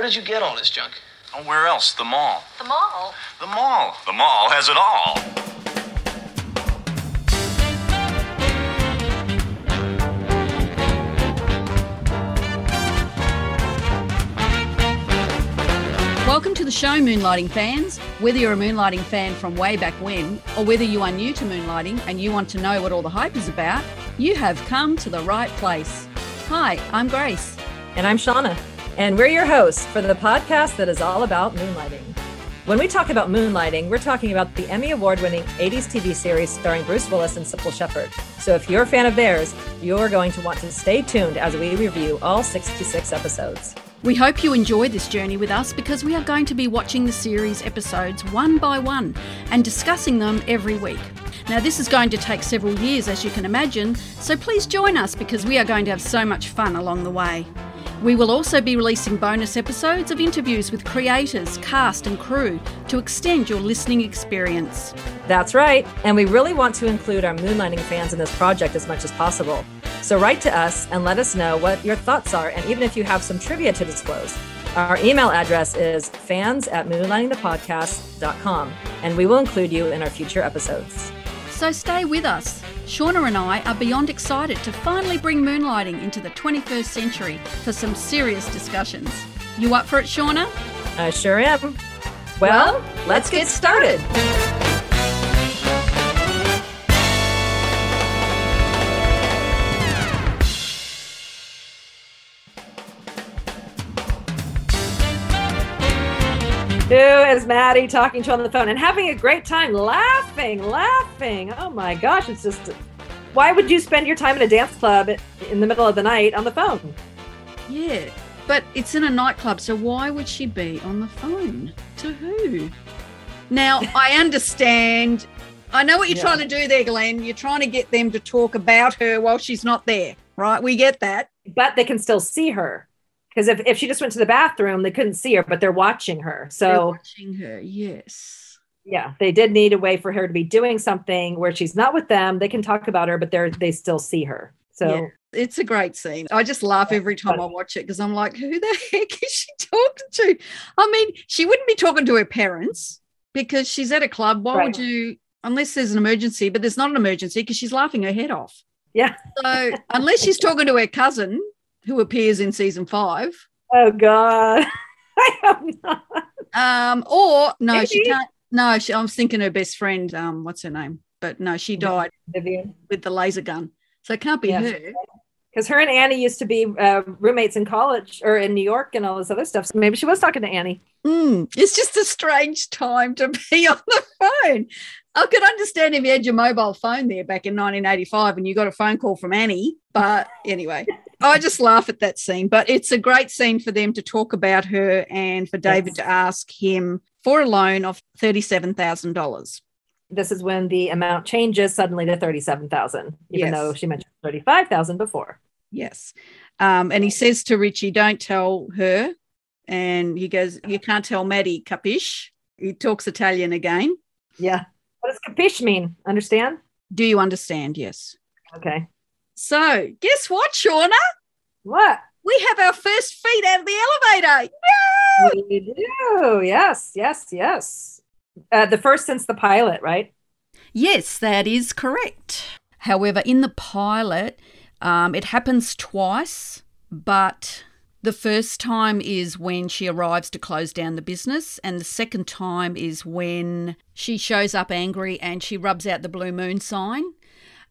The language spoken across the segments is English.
Where did you get all this junk? Oh, where else? The mall. The mall? The mall. The mall has it all. Welcome to the show, Moonlighting fans. Whether you're a moonlighting fan from way back when, or whether you are new to moonlighting and you want to know what all the hype is about, you have come to the right place. Hi, I'm Grace. And I'm Shauna. And we're your hosts for the podcast that is all about moonlighting. When we talk about moonlighting, we're talking about the Emmy Award winning 80s TV series starring Bruce Willis and Cybill Shepherd. So if you're a fan of theirs, you're going to want to stay tuned as we review all 66 episodes. We hope you enjoy this journey with us because we are going to be watching the series episodes one by one and discussing them every week. Now, this is going to take several years, as you can imagine, so please join us because we are going to have so much fun along the way. We will also be releasing bonus episodes of interviews with creators, cast, and crew to extend your listening experience. That's right. And we really want to include our moonlighting fans in this project as much as possible. So write to us and let us know what your thoughts are, and even if you have some trivia to disclose. Our email address is fans at moonlightingthepodcast.com, and we will include you in our future episodes. So stay with us. Shauna and I are beyond excited to finally bring moonlighting into the 21st century for some serious discussions. You up for it, Shauna? I sure am. Well, let's get started. Who is Maddie talking to on the phone and having a great time laughing, laughing? Oh my gosh, it's just why would you spend your time in a dance club in the middle of the night on the phone? Yeah, but it's in a nightclub, so why would she be on the phone? To who? Now, I understand. I know what you're Yeah. trying to do there, Glenn. You're trying to get them to talk about her while she's not there, right? We get that. But they can still see her. Because if, if she just went to the bathroom, they couldn't see her, but they're watching her. so They're watching her, yes. yeah, they did need a way for her to be doing something where she's not with them. They can talk about her, but they're they still see her. So Yeah. It's a great scene. I just laugh Yeah, every time I watch it because I'm like, who the heck is she talking to? I mean, she wouldn't be talking to her parents because she's at a club. Why would you, unless there's an emergency, but there's not an emergency because she's laughing her head off. Yeah. So unless she's talking to her cousin who appears in season five, oh god. I not. um, or no, she can't. No, she, I was thinking her best friend. Um, what's her name? But no, she died Vivian. with the laser gun. So it can't be Yes. her. Because her and Annie used to be uh, roommates in college or in New York and all this other stuff. So maybe she was talking to Annie. Mm, it's just a strange time to be on the phone. I could understand if you had your mobile phone there back in 1985 and you got a phone call from Annie. But anyway, I just laugh at that scene. But it's a great scene for them to talk about her and for David Yes. to ask him for a loan of $37,000. This is when the amount changes suddenly to 37,000, even Yes. though she mentioned 35,000 before. Yes. Um, and he says to Richie, don't tell her. And he goes, you can't tell Maddie, capish? He talks Italian again. Yeah. What does capish mean? Understand? Do you understand? Yes. Okay. So, guess what, Shauna? What? We have our first feet out of the elevator. We do. Yes, yes, yes. Uh, the first since the pilot, right? Yes, that is correct. However, in the pilot, um, it happens twice, but the first time is when she arrives to close down the business, and the second time is when she shows up angry and she rubs out the blue moon sign.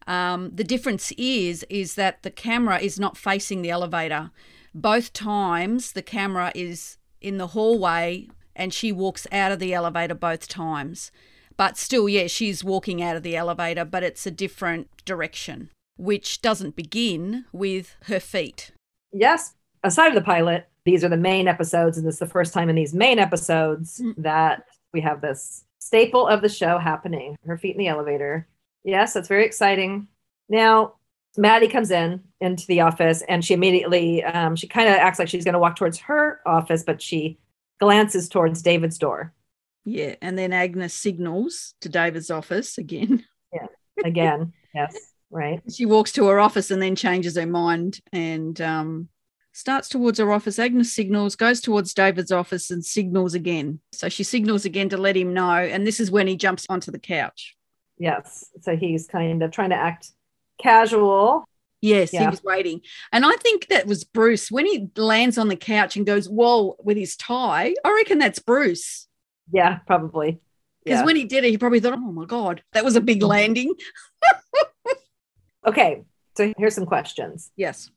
Um, the difference is is that the camera is not facing the elevator. Both times the camera is in the hallway and she walks out of the elevator both times. But still, yeah, she's walking out of the elevator, but it's a different direction, which doesn't begin with her feet. Yes. Aside of the pilot, these are the main episodes, and this is the first time in these main episodes Mm. that we have this staple of the show happening. Her feet in the elevator. Yes, that's very exciting. Now, Maddie comes in into the office, and she immediately um, she kind of acts like she's going to walk towards her office, but she glances towards David's door Yeah, and then Agnes signals to David's office again. Yeah. Again. yes, right. She walks to her office and then changes her mind and um, starts towards her office. Agnes signals, goes towards David's office, and signals again. So she signals again to let him know. And this is when he jumps onto the couch. Yes. So he's kind of trying to act casual. Yes, he was waiting. And I think that was Bruce. When he lands on the couch and goes, Whoa, with his tie, I reckon that's Bruce. Yeah, probably. Because Yeah. when he did it, he probably thought, Oh my God, that was a big mm-hmm. landing. Okay. So here's some questions. Yes.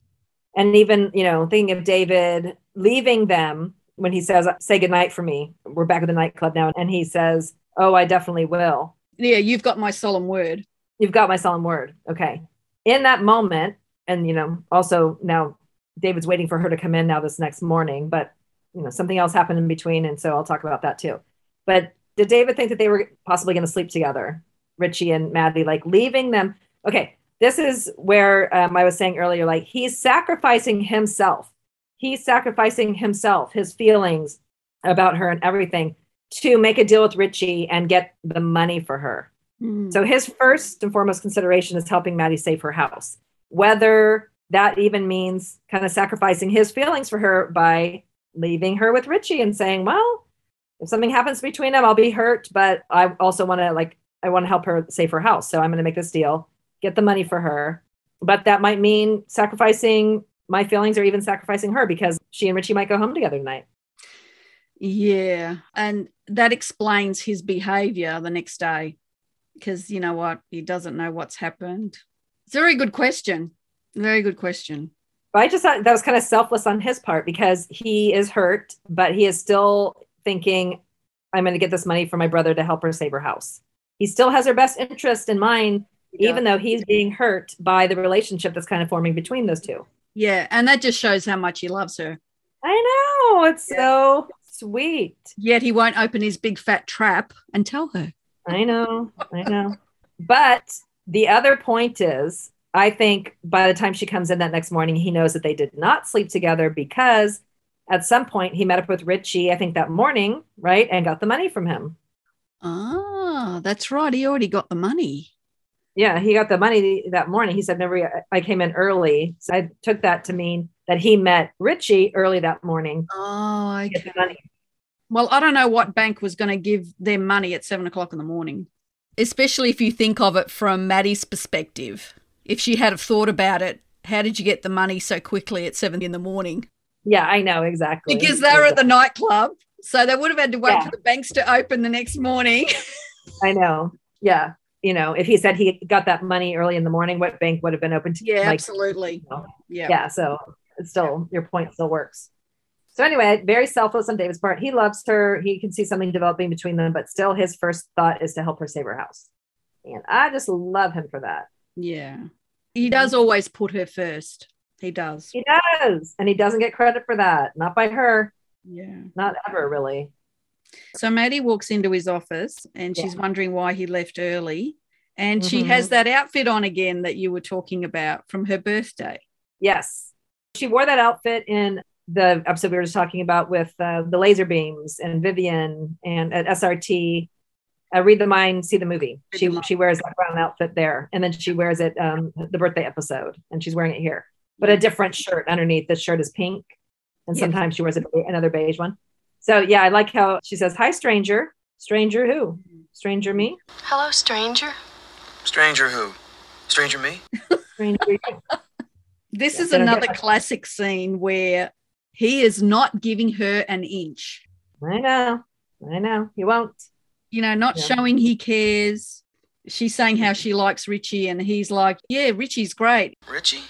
And even, you know, thinking of David leaving them when he says, say goodnight for me. We're back at the nightclub now. And he says, Oh, I definitely will. Yeah, you've got my solemn word. You've got my solemn word. Okay. In that moment, and you know, also now David's waiting for her to come in now this next morning, but you know, something else happened in between, and so I'll talk about that too. But did David think that they were possibly going to sleep together, Richie and Maddie, like leaving them? Okay, this is where um, I was saying earlier, like he's sacrificing himself. He's sacrificing himself, his feelings about her and everything to make a deal with Richie and get the money for her. Mm. So his first and foremost consideration is helping Maddie save her house. Whether that even means kind of sacrificing his feelings for her by leaving her with Richie and saying, "Well, if something happens between them, I'll be hurt, but I also want to like I want to help her save her house. So I'm going to make this deal, get the money for her. But that might mean sacrificing my feelings or even sacrificing her because she and Richie might go home together tonight. Yeah. And that explains his behavior the next day because you know what? He doesn't know what's happened. It's a very good question. Very good question. But I just thought that was kind of selfless on his part because he is hurt, but he is still thinking, I'm going to get this money for my brother to help her save her house. He still has her best interest in mind, even though he's being hurt by the relationship that's kind of forming between those two. Yeah. And that just shows how much he loves her. I know. It's so sweet. Yet he won't open his big fat trap and tell her. I know. I know. But the other point is, I think by the time she comes in that next morning, he knows that they did not sleep together because at some point he met up with Richie, I think that morning, right? And got the money from him. Ah, that's right. He already got the money. Yeah, he got the money that morning. He said, "Never, I came in early." So I took that to mean that he met Richie early that morning. Oh, okay. the money. Well, I don't know what bank was going to give them money at seven o'clock in the morning, especially if you think of it from Maddie's perspective. If she had have thought about it, how did you get the money so quickly at seven in the morning? Yeah, I know exactly. Because they were at the nightclub. So they would have had to wait Yeah. for the banks to open the next morning. I know. Yeah, you know, if he said he got that money early in the morning, what bank would have been open to? yeah, like, absolutely. you know, Yeah. yeah. So still your point still works. So anyway, very selfless on David's part. He loves her. He can see something developing between them, but still, his first thought is to help her save her house. And I just love him for that. Yeah. He does always put her first. He does. He does, and he doesn't get credit for that. Not by her. Yeah. Not ever, really. So Maddie walks into his office and she's wondering why he left early. And she Mhm. has that outfit on again that you were talking about from her birthday. Yes. She wore that outfit in the episode we were just talking about with uh, the laser beams and Vivian and at SRT. Uh, read the mind, see the movie. She she wears that brown outfit there, and then she wears it um, the birthday episode, and she's wearing it here, but a different shirt underneath. The shirt is pink, and Yes. sometimes she wears a, another beige one. So yeah, I like how she says, "Hi, stranger." Stranger who? Stranger me? Hello, stranger. Stranger who? Stranger me? Stranger you. This Yeah, is another get- classic scene where he is not giving her an inch, I know. I know. He won't. you know, not Yeah. showing he cares. She's saying how she likes Richie, and he's like, Yeah, Richie's great, Richie?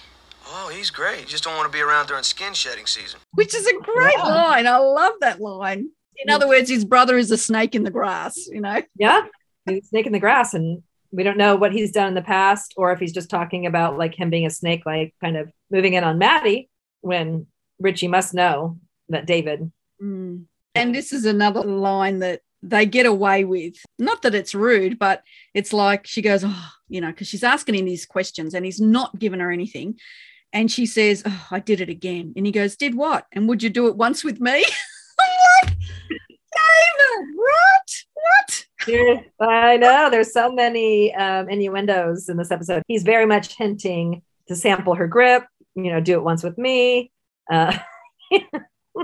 Oh, he's great. You just don't want to be around during skin shedding season. which is a great Yeah. line. I love that line. In Yeah. other words, his brother is a snake in the grass, you know? Yeah, he's a snake in the grass, and we don't know what he's done in the past, or if he's just talking about like him being a snake, like kind of moving in on Maddie. When Richie must know that David. Mm. And this is another line that they get away with. Not that it's rude, but it's like she goes, Oh, you know, because she's asking him these questions and he's not giving her anything. And she says, Oh, I did it again. And he goes, Did what? And would you do it once with me? Like, David, what? What? I know there's so many um, innuendos in this episode. He's very much hinting to sample her grip. You know, do it once with me. Uh,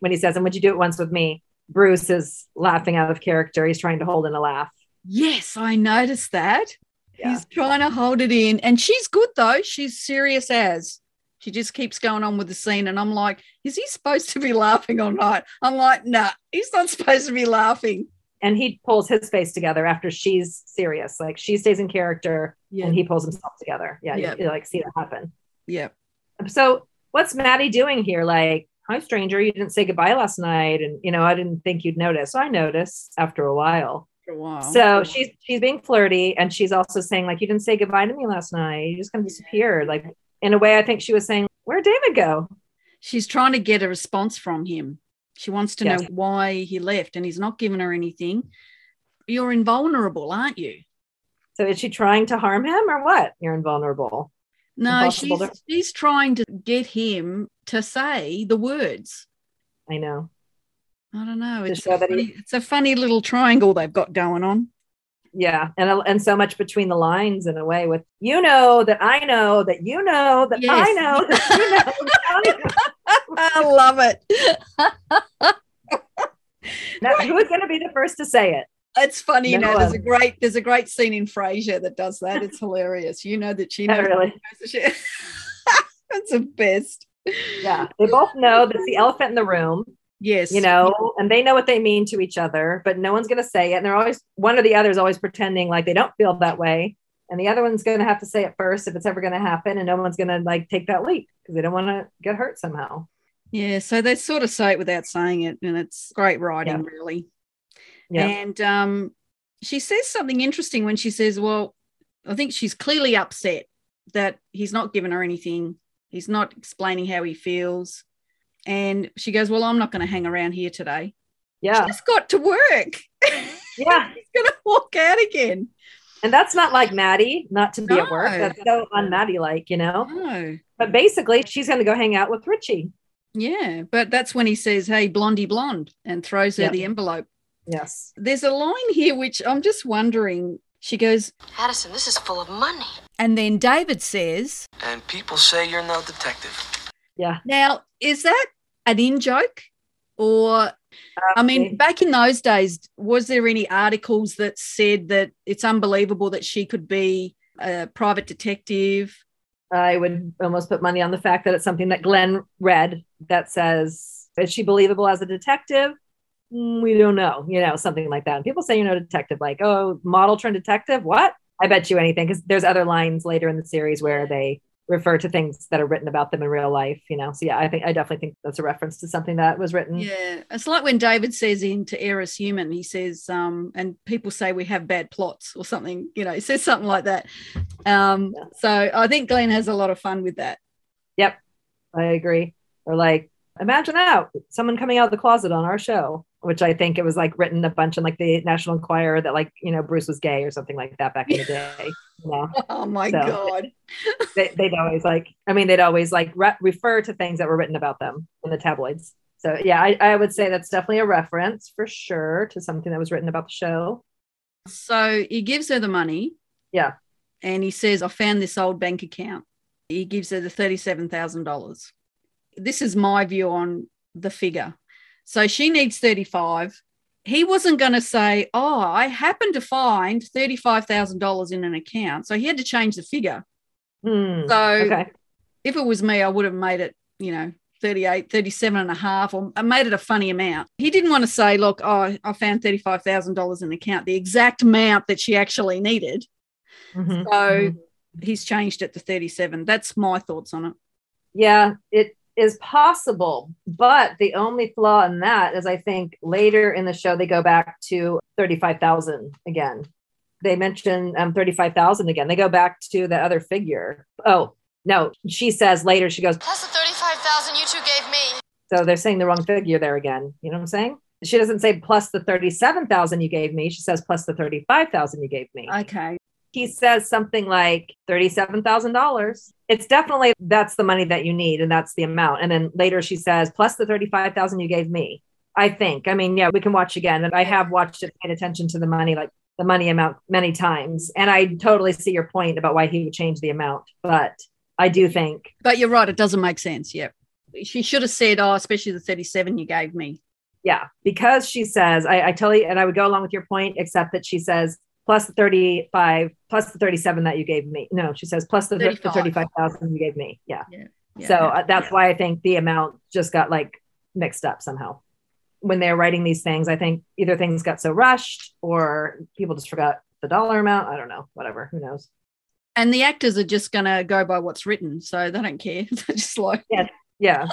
when he says, and would you do it once with me? Bruce is laughing out of character. He's trying to hold in a laugh. Yes, I noticed that. Yeah. He's trying to hold it in. And she's good though. She's serious as. She just keeps going on with the scene. And I'm like, is he supposed to be laughing or not? I'm like, nah, he's not supposed to be laughing. And he pulls his face together after she's serious. Like she stays in character Yeah. and he pulls himself together. Yeah, Yeah. You, you, like see that happen. yeah. So what's Maddie doing here? Like, hi stranger, you didn't say goodbye last night. And you know, I didn't think you'd notice. So I noticed after a while. While. So she's she's being flirty and she's also saying, like, you didn't say goodbye to me last night. You just kind of disappeared. Like in a way, I think she was saying, Where'd David go? she's trying to get a response from him. She wants to Yes. know why he left and he's not giving her anything. You're invulnerable, aren't you? So is she trying to harm him or what? You're invulnerable. No, Impossible she's, to- she's trying to get him to say the words. I know. I don't know. It's a, funny, it's a funny little triangle they've got going on. Yeah. And and so much between the lines in a way with you know that I know that you know that I know that you know. that I know. I love it. Now, who's gonna be the first to say it? It's funny, you No know. There's a great, there's a great scene in Frasier that does that. It's hilarious. You know that she knows. really. That's the best. Yeah. They both know that's the elephant in the room. Yes. you know, and they know what they mean to each other, but no one's going to say it. And they're always, one or the other is always pretending like they don't feel that way. And the other one's going to have to say it first if it's ever going to happen. And no one's going to like take that leap because they don't want to get hurt somehow. Yeah. So they sort of say it without saying it, and it's great writing, Yeah. really. Yeah. And um, she says something interesting when she says, "Well, I think she's clearly upset that he's not giving her anything. He's not explaining how he feels." And she goes, "Well, I'm not going to hang around here today. Yeah. She's got to work. Yeah. He's going to walk out again." And that's not like Maddie, not to be at work. That's so un Maddie like, you know? No. But basically, she's going to go hang out with Richie. Yeah, but that's when he says, "Hey, blondie blonde," and throws her Yeah. the envelope. Yes. There's a line here which I'm just wondering. She goes, Addison, this is full of money. and then David says, And people say you're no detective. Yeah. Now, is that an in joke? Or, I mean, back in those days, was there any articles that said that it's unbelievable that she could be a private detective? I would almost put money on the fact that it's something that Glenn read that says, is she believable as a detective? Mm, We don't know, you know, something like that. And people say you know, detective, like, oh, model turned detective. What? I bet you anything, because there's other lines later in the series where they refer to things that are written about them in real life, you know. So yeah, I think I definitely think that's a reference to something that was written. Yeah. It's like when David says in To Err is Human, he says, um, and people say we have bad plots or something, you know, he says something like that. Um, Yeah. So I think Glenn has a lot of fun with that. Yep. I agree. Or like, imagine that someone coming out of the closet on our show, which I think it was like written a bunch in like the National Enquirer that like you know Bruce was gay or something like that back in the day. You know, Oh my So- God. they, they'd always like, I mean, they'd always like re- refer to things that were written about them in the tabloids. So yeah, I, I would say that's definitely a reference for sure to something that was written about the show. So he gives her the money. Yeah. And he says, I found this old bank account. He gives her the $37,000. This is my view on the figure. So she needs 35. He wasn't going to say, Oh, I happened to find $35,000 in an account. So he had to change the figure. Hmm. So Okay. if it was me, I would have made it, you know, 38, 37 and a half, or I made it a funny amount. He didn't want to say, look, oh, I found $35,000 in the account, the exact amount that she actually needed. Mhm. So Mhm. he's changed it to 37. That's my thoughts on it. Yeah, it is possible. But the only flaw in that is I think later in the show they go back to 35,000 again. They mention um, 35,000 again. They go back to the other figure. Oh, no, she says later, she goes, That's the 35,000 you two gave me. so they're saying the wrong figure there again. You know what I'm saying? She doesn't say plus the 37,000 you gave me. She says plus the 35,000 you gave me. Okay. He says something like $37,000. It's definitely that's the money that you need and that's the amount. And then later she says plus the 35,000 you gave me. I think. I mean, yeah, we can watch again and I have watched it paid attention to the money like the money amount many times and I totally see your point about why he would change the amount, but I do think But you're right. It doesn't make sense. Yep. She should have said, "Oh, especially the thirty-seven you gave me." Yeah, because she says, I, I totally, and I would go along with your point, except that she says plus the 35, plus the 37 that you gave me. No, she says plus the, the 35. 35,000 you gave me. Yeah. Yeah. So uh, that's why I think the amount just got like mixed up somehow. When they're writing these things, I think either things got so rushed or people just forgot the dollar amount. I don't know, whatever, who knows. and the actors are just going to go by what's written, so they don't care. They're just like, Yeah. Yeah.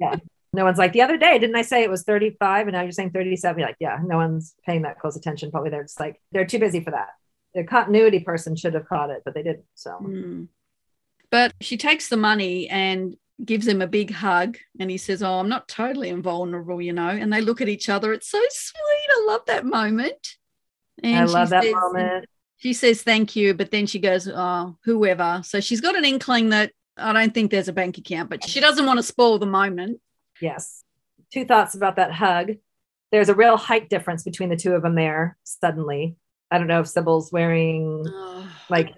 yeah. No one's like, the other day, didn't I say it was 35 and now you're saying 37? You're like, yeah, no one's paying that close attention. Probably they're just like, they're too busy for that. The continuity person should have caught it, but they didn't. So, Hmm. But she takes the money and gives him a big hug. And he says, Oh, I'm not totally invulnerable, you know. And they look at each other. It's so sweet. I love that moment. And I love that says- moment. She says, Thank you. But then she goes, Oh, whoever. So she's got an inkling that I don't think there's a bank account, but she doesn't want to spoil the moment. Yes. Two thoughts about that hug. There's a real height difference between the two of them there suddenly. I don't know if Cybill's wearing like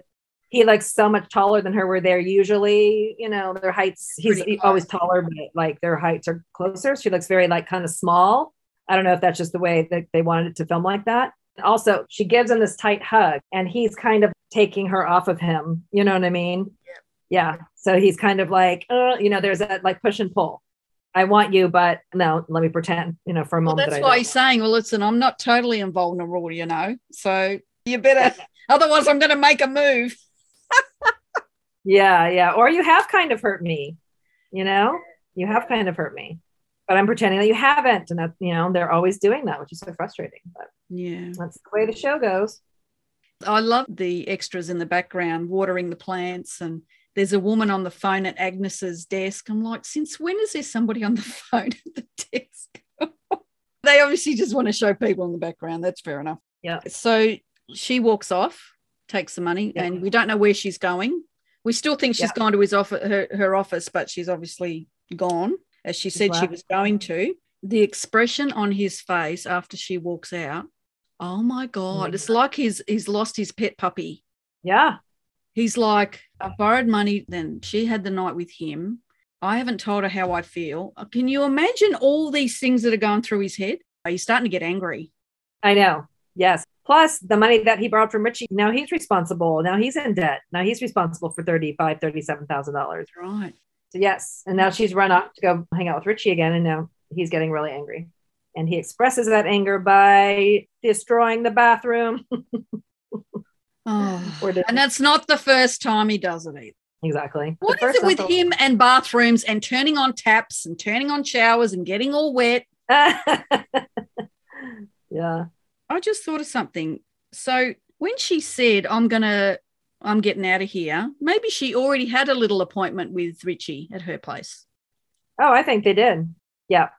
he looks so much taller than her. Where they're usually you know their heights he's always taller but like their heights are closer. She looks very like kind of small. I don't know if that's just the way that they wanted it to film like that. Also she gives him this tight hug and he's kind of taking her off of him. You know what i mean? Yeah. So he's kind of like uh, you know there's that like push and pull i want you but no let me pretend you know for a Well, moment that's that why he's saying, Well, listen, I'm not totally invulnerable, you know. So you better, otherwise, I'm going to make a move. Yeah, yeah. Or you have kind of hurt me, you know, you have kind of hurt me, but I'm pretending that you haven't. And that, you know, they're always doing that, which is so frustrating. But Yeah. that's the way the show goes. I love the extras in the background watering the plants and there's a woman on the phone at Agnes's desk. I'm like, since when is there somebody on the phone at the desk? they obviously just want to show people in the background. That's fair enough. Yeah. So she walks off, takes the money, Yeah. and we don't know where she's going. We still think she's Yeah. gone to his office, her, her office, but she's obviously gone, as she said she was going to. The expression on his face after she walks out, oh my God, Mm. it's like he's he's lost his pet puppy. Yeah. He's like, I borrowed money, then she had the night with him. I haven't told her how I feel. Uh, Can you imagine all these things that are going through his head? Are you starting to get angry. I know. Yes. Plus the money that he borrowed from Richie. Now he's responsible. Now he's in debt. Now he's responsible for $35,000, $37,000. Right. So yes. And now she's run off to go hang out with Richie again. And now he's getting really angry. And he expresses that anger by destroying the bathroom. Oh. And that's not the first time he does it either. exactly. What The is it with him and bathrooms and turning on taps and turning on showers and getting all wet? yeah. I just thought of something. So when she said, I'm going to, I'm getting out of here, maybe she already had a little appointment with Richie at her place. Oh, I think they did. Yeah.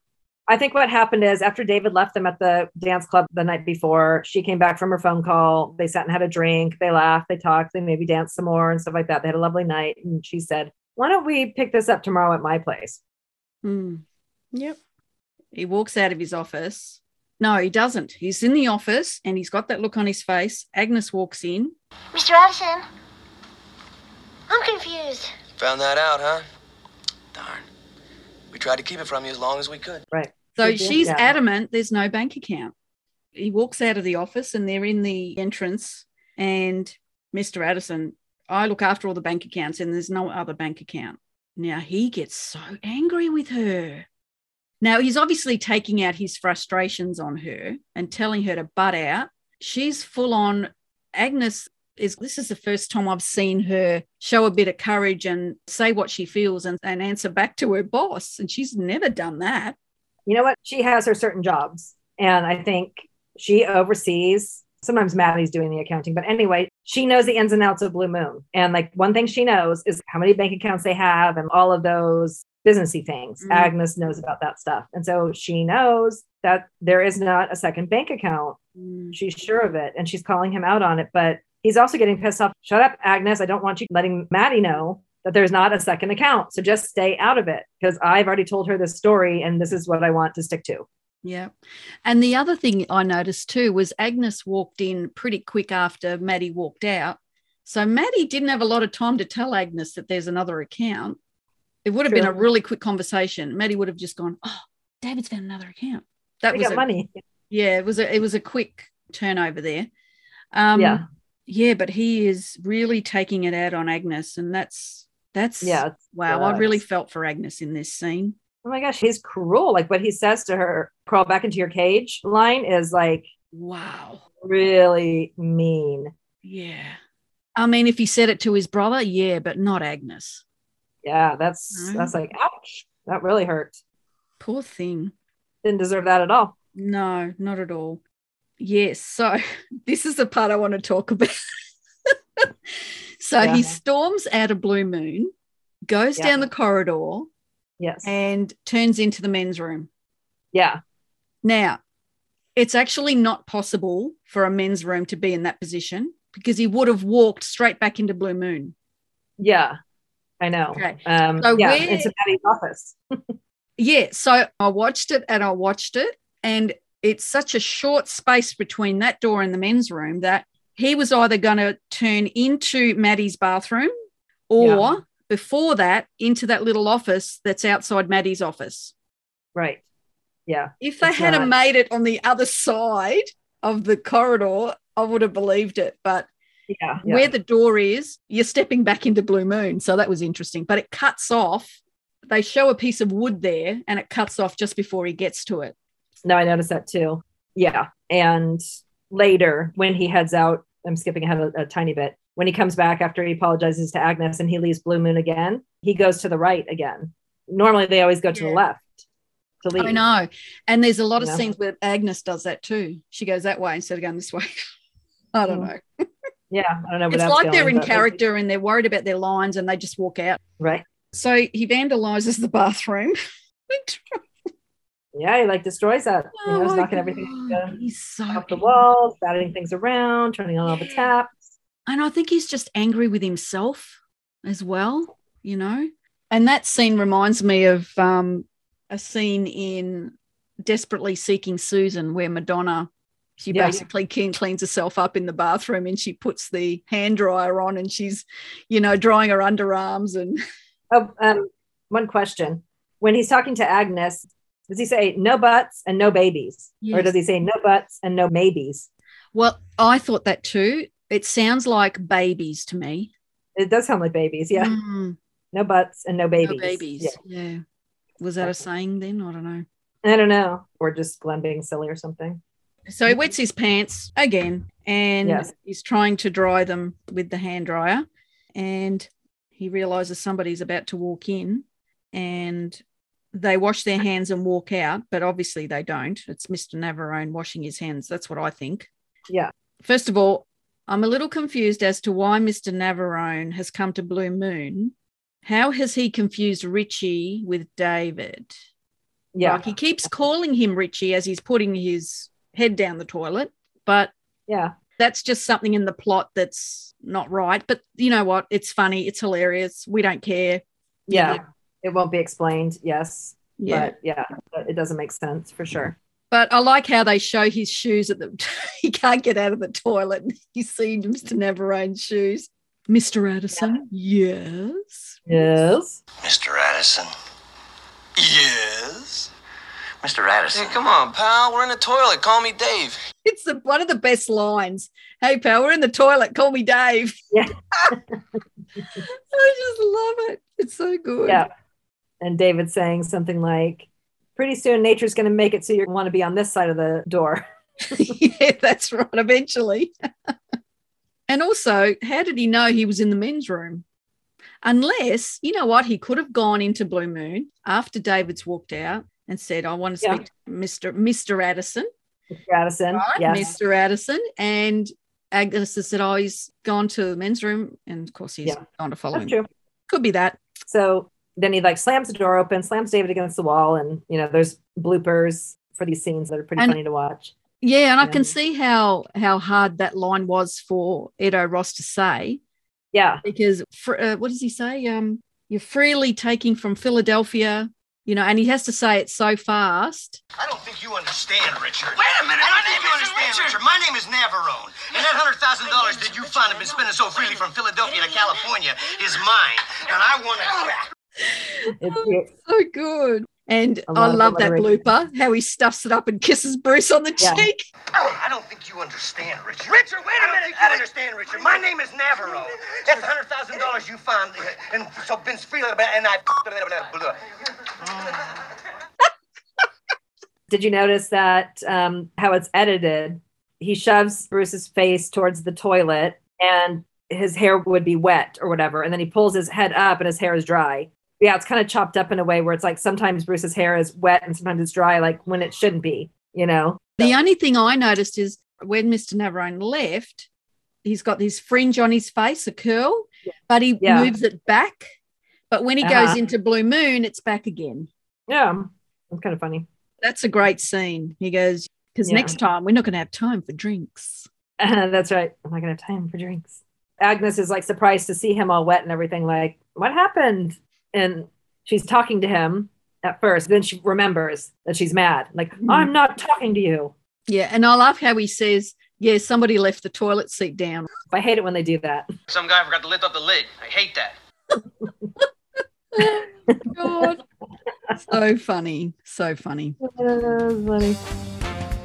I think what happened is after David left them at the dance club the night before, she came back from her phone call. They sat and had a drink. They laughed, they talked, they maybe danced some more and stuff like that. They had a lovely night. And she said, Why don't we pick this up tomorrow at my place? Hmm. Yep. He walks out of his office. No, he doesn't. He's in the office and he's got that look on his face. Agnes walks in. Mr. Addison, I'm confused. Found that out, huh? Darn. We tried to keep it from you as long as we could. Right. So she's adamant there's no bank account. He walks out of the office and they're in the entrance. And Mr. Addison, I look after all the bank accounts and there's no other bank account. Now he gets so angry with her. Now he's obviously taking out his frustrations on her and telling her to butt out. She's full on. Agnes is, this is the first time I've seen her show a bit of courage and say what she feels and, and answer back to her boss. And she's never done that. You know what? She has her certain jobs. And I think she oversees, sometimes Maddie's doing the accounting, but anyway, she knows the ins and outs of Blue Moon. And like one thing she knows is how many bank accounts they have and all of those businessy things. Mhm. Agnes knows about that stuff. And so she knows that there is not a second bank account. She's sure of it. And she's calling him out on it. But he's also getting pissed off. Shut up, Agnes. I don't want you letting Maddie know that there's not a second account. So just stay out of it because I've already told her this story and this is what I want to stick to. Yeah. And the other thing I noticed too was Agnes walked in pretty quick after Maddie walked out. So Maddie didn't have a lot of time to tell Agnes that there's another account. It would have been a really quick conversation. Maddie would have just gone, "Oh, David's found another account." That They was a, money. yeah. It was a it was a quick turnover there. Um, Yeah. yeah, but he is really taking it out on Agnes, and that's that's Yeah. Wow, I really felt for Agnes in this scene. Oh my gosh, he's cruel. Like what he says to her, crawl back into your cage line is like Wow. really mean. Yeah. I mean, if he said it to his brother, yeah, but not Agnes. Yeah, that's No. that's like ouch. That really hurt. Poor thing. Didn't deserve that at all. No, not at all. Yes. So this is the part I want to talk about. so Yeah. he storms out of Blue Moon, goes Yeah. down the corridor, Yes. and turns into the men's room. yeah. Now, it's actually not possible for a men's room to be in that position because he would have walked straight back into Blue Moon. Yeah. I know. Okay. Um So yeah, where- a Maddie's office. Yeah, so I watched it and I watched it, and it's such a short space between that door and the men's room that he was either going to turn into Maddie's bathroom or Yeah. before that into that little office that's outside Maddie's office. Right. Yeah. If they had not- made it on the other side of the corridor, I would have believed it. But Yeah. yeah. where the door is, you're stepping back into Blue Moon. So that was interesting. But it cuts off. They show a piece of wood there and it cuts off just before he gets to it. No, I noticed that too. Yeah. And later, when he heads out, I'm skipping ahead a, a tiny bit. When he comes back after he apologizes to Agnes and he leaves Blue Moon again, he goes to the right again. Normally, they always go to Yeah. the left to leave. I know. And there's a lot of Yeah. scenes where Agnes does that too. She goes that way instead of going this way. I don't Mm. know. Yeah. I don't know. It's like they're in character and they're worried about their lines and they just walk out. Right. So he vandalizes the bathroom. Yeah. He like destroys that. you know, Oh he's knocking everything God, uh, He's so off the walls, batting things around, turning on all the Yeah. taps. And I think he's just angry with himself as well, you know? And that scene reminds me of um, a scene in Desperately Seeking Susan where Madonna, she Yeah. basically clean, cleans herself up in the bathroom and she puts the hand dryer on and she's, you know, drying her underarms. And Oh, um, one question. When he's talking to Agnes, does he say no butts and no babies? Or does he say no butts and no maybes? well, I thought that too. It sounds like babies to me. It does sound like babies. Yeah. Mm, No butts and no babies. no babies. Yeah. Yeah. Was that a saying then? I don't know. I don't know. Or just Glenn being silly or something. So he wets his pants again and Yes. he's trying to dry them with the hand dryer. And he realizes somebody's about to walk in and they wash their hands and walk out, but obviously they don't. It's Mr. Navarone washing his hands. That's what I think. Yeah. First of all, I'm a little confused as to why Mr. Navarone has come to Blue Moon. How has he confused Richie with David? Yeah. Like he keeps calling him Richie as he's putting his head down the toilet, but Yeah. that's just something in the plot that's not right. But you know what? It's funny. It's hilarious. We don't care. Yeah. It won't be explained. Yes. Yeah. But yeah, but it doesn't make sense for sure. But I like how they show his shoes at the. he can't get out of the toilet. You see Mr. Navarone's shoes. Mr. Addison. Yes. Yes. Mr. Addison. Yes. Mr. Addison. Hey, come on, pal. We're in the toilet. Call me Dave. It's the, one of the best lines. Hey, pal, we're in the toilet. Call me Dave. Yeah. I just love it. It's so good. Yeah. And David saying something like, pretty soon nature's going to make it so you want to be on this side of the door. yeah, that's right. Eventually. and also, how did he know he was in the men's room? Unless, you know what, he could have gone into Blue Moon after David's walked out and said, I want to Yeah. speak to Mr. Mr. Addison. Mr. Addison. Right? Yes. Mr. Addison. And Agnes has said, Oh, he's gone to the men's room. And of course, he's Yeah. gone to follow That's him. true. Could be that. So then he like slams the door open, slams David against the wall, and you know, there's bloopers for these scenes that are pretty And- funny to watch. Yeah, and I can see how how hard that line was for Edo Ross to say Yeah. because fr- uh, what does he say? Um, you're freely taking from Philadelphia, you know, and he has to say it so fast. I don't think you understand, Richard. Wait a minute, I don't think name you understand, Richard. Richard. My name is Navarone. And that hundred thousand dollars that you found have been spending so freely from Philadelphia to California is mine. And I want it back. It's. So good. And I lot of love that alliteration. blooper, how he stuffs it up and kisses Bruce on the Yeah. cheek. I don't think you understand, Richard. Richard, wait a minute. You understand, Richard. My name is Navarro. That's hundred thousand dollars you found, and so Vince Freeland and I. Did you notice that um, how it's edited? He shoves Bruce's face towards the toilet and his hair would be wet or whatever. And then he pulls his head up and his hair is dry. Yeah, it's kind of chopped up in a way where it's like sometimes Bruce's hair is wet and sometimes it's dry, like when it shouldn't be, you know? The only thing I noticed is when Mr. Navarone left, he's got this fringe on his face, a curl, but he Yeah. moves it back. But when he Uh-huh. goes into Blue Moon, it's back again. Yeah, it's kind of funny. That's a great scene. He goes, because Yeah. next time we're not going to have time for drinks. That's right. I'm not gonna have time for drinks. Agnes is like surprised to see him all wet and everything. Like, what happened? And she's talking to him at first. Then she remembers that she's mad. Like, Mhm. I'm not talking to you. Yeah. And I love how he says, yeah, somebody left the toilet seat down. I hate it when they do that. Some guy forgot to lift up the lid. I hate that. God. so funny. So funny. That's funny.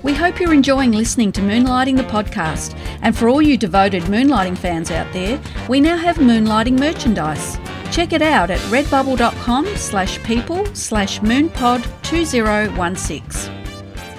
We hope you're enjoying listening to Moonlighting the podcast. And for all you devoted moonlighting fans out there, we now have moonlighting merchandise. Check it out at redbubble.com slash people slash moonpod 2016.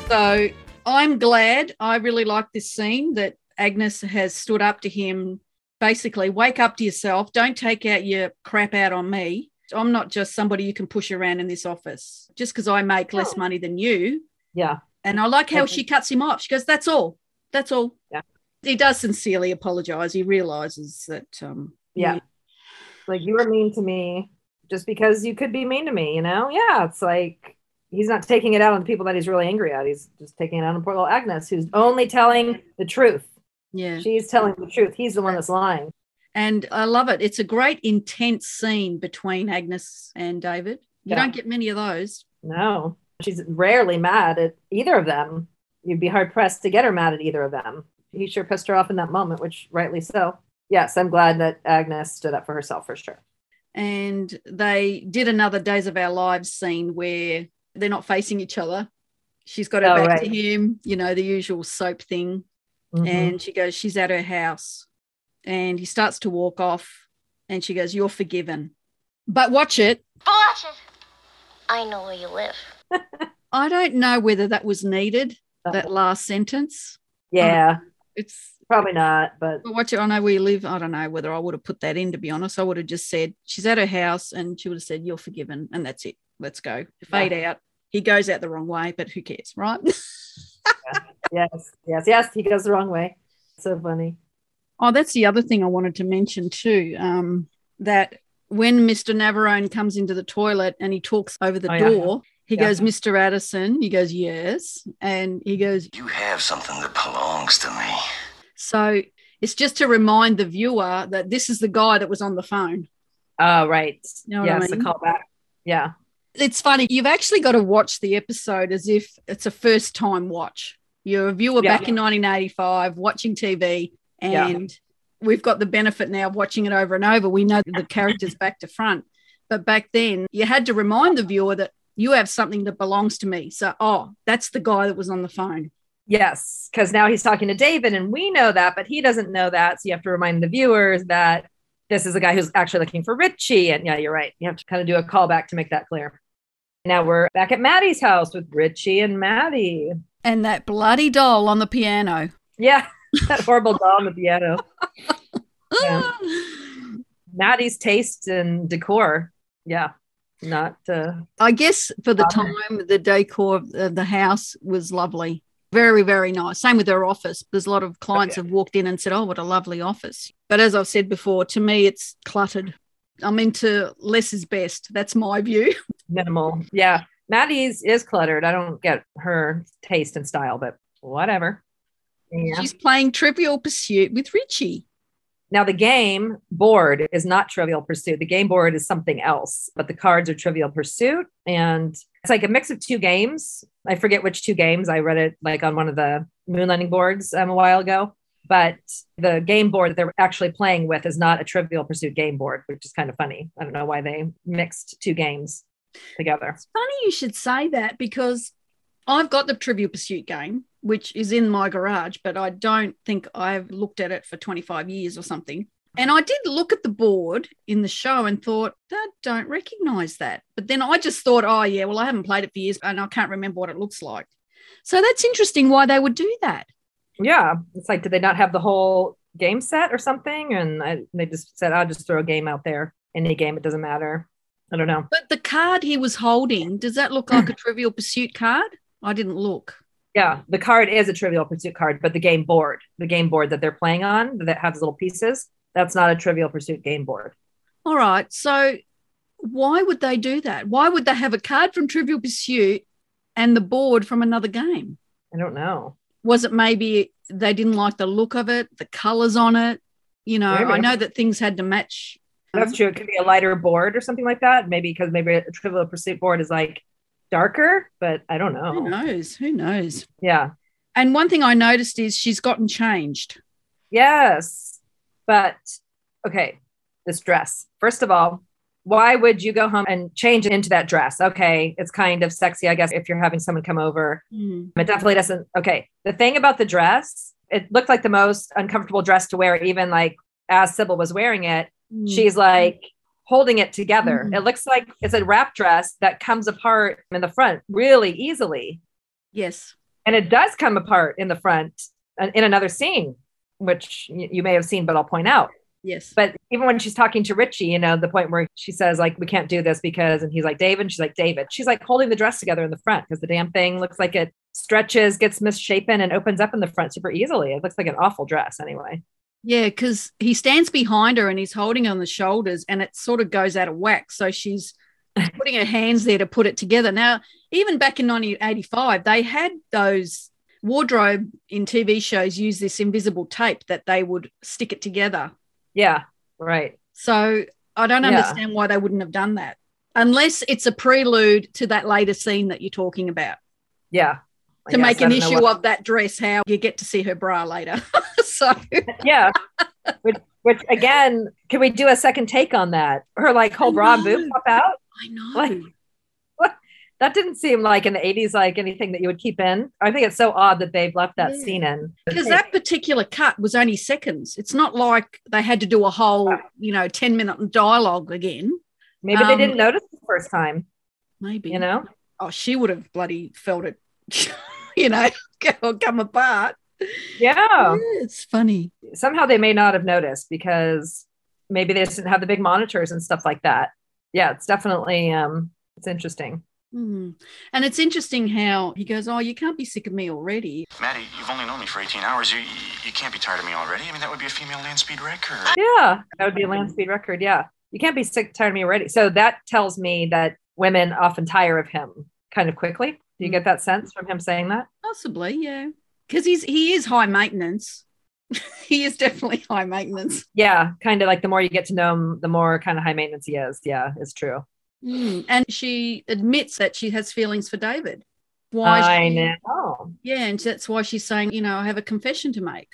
So I'm glad. I really like this scene that Agnes has stood up to him. Basically, wake up to yourself. Don't take out your crap out on me. I'm not just somebody you can push around in this office. Just because I make less oh. money than you, Yeah. And I like how Okay. she cuts him off. She goes, "That's all. That's all." Yeah. He does sincerely apologize. He realizes that. Um, Yeah. Like, you were mean to me just because you could be mean to me, you know? Yeah. It's like he's not taking it out on the people that he's really angry at. He's just taking it out on poor little Agnes, who's only telling the truth. yeah. She's telling the truth. He's the one that's lying. And I love it. It's a great intense scene between Agnes and David. You Yeah. don't get many of those. No, she's rarely mad at either of them. You'd be hard pressed to get her mad at either of them. He sure pissed her off in that moment, which rightly so. Yes, I'm glad that Agnes stood up for herself for sure. And they did another Days of Our Lives scene where they're not facing each other. She's got her Oh, back to him, you know, the usual soap thing. Mhm. and she goes, She's at her house. And he starts to walk off, and she goes, You're forgiven. But watch it. Watch it. I know where you live. I don't know whether that was needed, that last sentence. yeah, It's probably not, but watch it. I know where you live. I don't know whether I would have put that in, to be honest. I would have just said, She's at her house, and she would have said, You're forgiven. And that's it. Let's go. Fade out. He goes out the wrong way, but who cares, right? yes, yes, yes, he goes the wrong way. So funny. Oh, that's the other thing I wanted to mention too. Um, that when Mr. Navarone comes into the toilet and he talks over the Oh, yeah. Door, he Yeah. goes, Mr. Addison. He goes, Yes. And he goes, You have something that belongs to me. So it's just to remind the viewer that this is the guy that was on the phone. Oh, right. You know what I yes, mean? the callback. Yeah. It's funny. You've actually got to watch the episode as if it's a first time watch. You're a viewer Yeah. back in 1985 watching TV, Yeah. and we've got the benefit now of watching it over and over. We know the characters back to front. But back then, you had to remind the viewer that you have something that belongs to me. So, oh, that's the guy that was on the phone. Yes, because now he's talking to David, and we know that, but he doesn't know that. So you have to remind the viewers that this is a guy who's actually looking for Richie. And yeah, you're right. You have to kind of do a callback to make that clear. Now we're back at Maddie's house with Richie and Maddie. And that bloody doll on the piano. Yeah, that horrible doll on the piano. Yeah. Maddie's taste and decor. Yeah, not uh, I guess for the time, the decor of the, house was lovely. Very, very nice. Same with her office. There's a lot of clients have walked in and said, Oh, what a lovely office. But as I've said before, to me, it's cluttered. I'm into less is best. That's my view. minimal. Yeah, Maddie's is cluttered. I don't get her taste and style, but whatever. Yeah. She's playing Trivial Pursuit with Richie. Now, the game board is not Trivial Pursuit. The game board is something else, but the cards are Trivial Pursuit. And it's like a mix of two games. I forget which two games. I read it like on one of the moonlighting boards um, a while ago. but the game board that they're actually playing with is not a Trivial Pursuit game board, which is kind of funny. I don't know why they mixed two games together. It's funny you should say that because I've got the Trivial Pursuit game, which is in my garage, but I don't think I've looked at it for 25 years or something. And I did look at the board in the show and thought, I don't recognize that. But then I just thought, oh, yeah, well, I haven't played it for years and I can't remember what it looks like. So that's interesting why they would do that. Yeah. It's like, did they not have the whole game set or something? And I, they just said, I'll just throw a game out there. Any game, it doesn't matter. I don't know. But the card he was holding, does that look like a Trivial Pursuit card? I didn't look. Yeah, the card is a Trivial Pursuit card, but the game board, the game board that they're playing on that has little pieces, that's not a Trivial Pursuit game board. All right. So why would they do that? Why would they have a card from Trivial Pursuit and the board from another game? I don't know. Was it maybe they didn't like the look of it, the colors on it? You know, Maybe. I know that things had to match. That's true. It could be a lighter board or something like that. Maybe because maybe a Trivial Pursuit board is like darker, but I don't know. Who knows? Who knows? Yeah. And one thing I noticed is she's gotten changed. Yes. But okay, this dress. First of all, why would you go home and change into that dress? Okay, it's kind of sexy, I guess, if you're having someone come over. Mm. It definitely doesn't. Okay, the thing about the dress, it looked like the most uncomfortable dress to wear, even like as Cybill was wearing it. Mm. She's like holding it together. Mhm. It looks like it's a wrap dress that comes apart in the front really easily. yes. And it does come apart in the front uh, in another scene, which you may have seen, but I'll point out. Yes. But even when she's talking to Richie, you know, the point where she says, like, we can't do this because, and he's like, David, and she's like, David. She's like holding the dress together in the front because the damn thing looks like it stretches, gets misshapen, and opens up in the front super easily. It looks like an awful dress anyway. Yeah, because he stands behind her and he's holding her on the shoulders and it sort of goes out of whack. So she's putting her hands there to put it together. Now, even back in 1985, they had those wardrobe in TV shows use this invisible tape that they would stick it together. Yeah, right. So I don't Yeah. understand why they wouldn't have done that unless it's a prelude to that later scene that you're talking about Yeah. To guess. make an issue what- of that dress, how you get to see her bra later. so yeah. which, which again, can we do a second take on that? Her like whole bra boob pop out? I know. Like, That didn't seem like in the 80s like anything that you would keep in. I think it's so odd that they've left that Yeah. scene in. because that particular cut was only seconds. It's not like they had to do a whole, you know, 10 minute dialogue again. Maybe they um, didn't notice the first time, Maybe. you know? Oh, she would have bloody felt it, you know, go- come apart. Yeah. Yeah, it's funny. Somehow they may not have noticed because maybe they just didn't have the big monitors and stuff like that. Yeah, it's definitely um it's interesting. Hmm. And it's interesting how he goes, Oh, you can't be sick of me already. Maddie, you've only known me for 18 hours. You, you you can't be tired of me already. I mean, that would be a female land speed record. Yeah, that would be a land speed record. Yeah. You can't be sick tired of me already. So that tells me that women often tire of him kind of quickly. Do you get that sense from him saying that? Possibly, yeah. Because he's he is high maintenance. he is definitely high maintenance. Yeah, kind of like the more you get to know him, the more kind of high maintenance he is. Yeah, it's true. Mm. And she admits that she has feelings for David. Why I she- know. Yeah, and that's why she's saying, you know, I have a confession to make.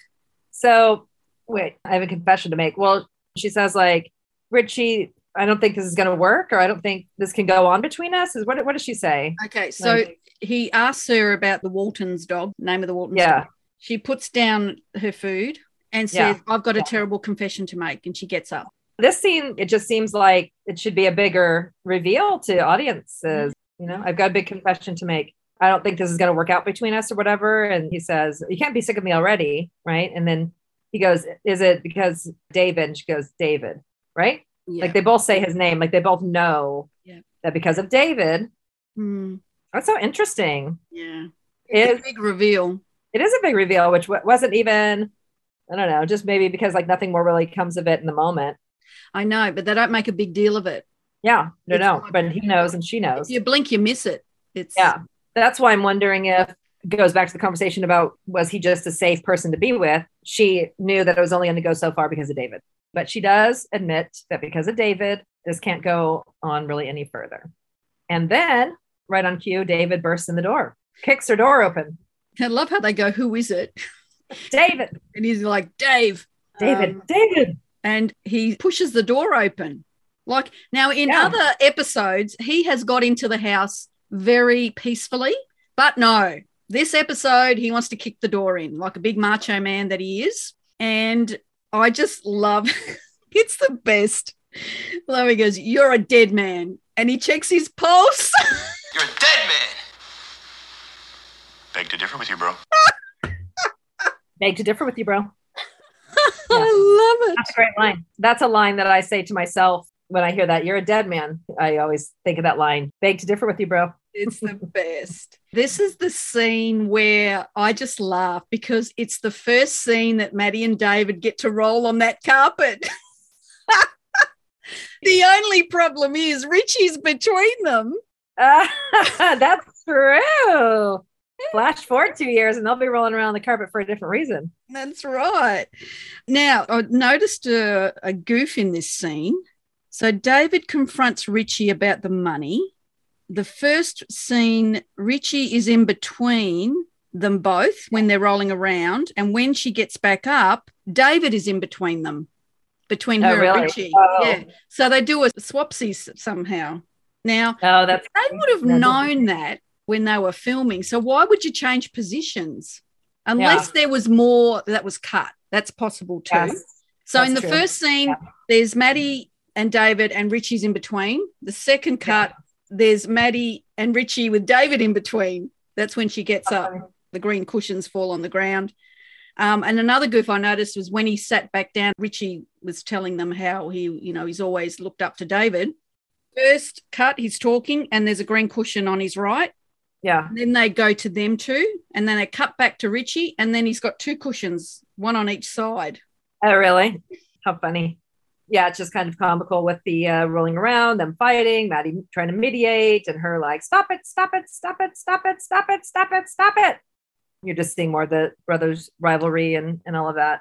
So wait, I have a confession to make. Well, she says like, Richie, I don't think this is going to work, or I don't think this can go on between us. Is what? What does she say? Okay, so he asks her about the Waltons dog, name of the Waltons Yeah. dog. She puts down her food and Yeah. says, I've got a terrible confession to make. And she gets up. This scene, it just seems like it should be a bigger reveal to audiences. You know, I've got a big confession to make. I don't think this is going to work out between us or whatever. And he says, You can't be sick of me already. Right. And then he goes, Is it because David? And she goes, David. Right. Yeah. Like they both say his name, like they both know Yeah. that because of David. Hmm, That's so interesting. yeah. It It's a big reveal. it is a big reveal, which wasn't even, I don't know, just maybe because like nothing more really comes of it in the moment. I know, but they don't make a big deal of it. Yeah, no, no, like- but he knows and she knows. You blink, you miss it. It's Yeah, that's why I'm wondering if it goes back to the conversation about was he just a safe person to be with? She knew that it was only going to go so far because of David, but she does admit that because of David, this can't go on really any further. And then, right on cue, David bursts in the door, kicks her door open. I love how they go, Who is it? David, and he's like, Dave, David, um, David. and he pushes the door open. Like now, in Yeah. other episodes, he has got into the house very peacefully, but no, this episode, he wants to kick the door in like a big macho man that he is. And I just love it's the best. Love he goes, You're a dead man. And he checks his pulse. You're a dead man. Beg to differ with you, bro. Beg to differ with you, bro. I love it. That's a great line. That's a line that I say to myself when I hear that. You're a dead man. I always think of that line. Beg to differ with you, bro. It's the best. This is the scene where I just laugh because it's the first scene that Maddie and David get to roll on that carpet. The only problem is Richie's between them. that's true. Flash forward two years and they'll be rolling around the carpet for a different reason. That's right. Now, I noticed a, a goof in this scene. So David confronts Richie about the money. The first scene, Richie is in between them both when they're rolling around. And when she gets back up, David is in between them, between Oh, her really? and Richie. Oh. Yeah. So they do a swapsies somehow. Now, Oh, that's they would have That's- known that when they were filming. So why would you change positions? Unless there was more that was cut. That's possible too. yes. so in the true. first scene, Yeah. there's Maddie and David and Richie's in between. The second cut, there's Maddie and Richie with David in between. That's when she gets up. The green cushions fall on the ground. Um, and another goof I noticed was when he sat back down, Richie was telling them how he, you know, he's always looked up to David. First cut, he's talking, and there's a green cushion on his right. Yeah. Then they go to them two, and then they cut back to Richie, and then he's got two cushions, one on each side. Oh, really? How funny. Yeah, it's just kind of comical with the uh, rolling around, them fighting, Maddie trying to mediate, and her like, stop it, stop it, stop it, stop it, stop it, stop it, stop it. You're just seeing more of the brothers' rivalry and, and all of that.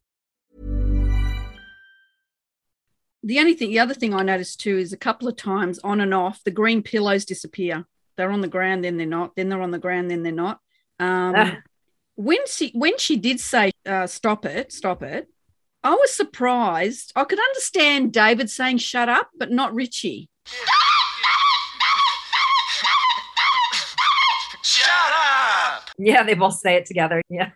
The only thing, the other thing I noticed too is a couple of times on and off, the green pillows disappear. They're on the ground, then they're not. Then they're on the ground, then they're not. Um, Ah. when she when she did say uh, stop it, stop it, I was surprised. I could understand David saying shut up, but not Richie. Shut up! Yeah, they both say it together. Yeah,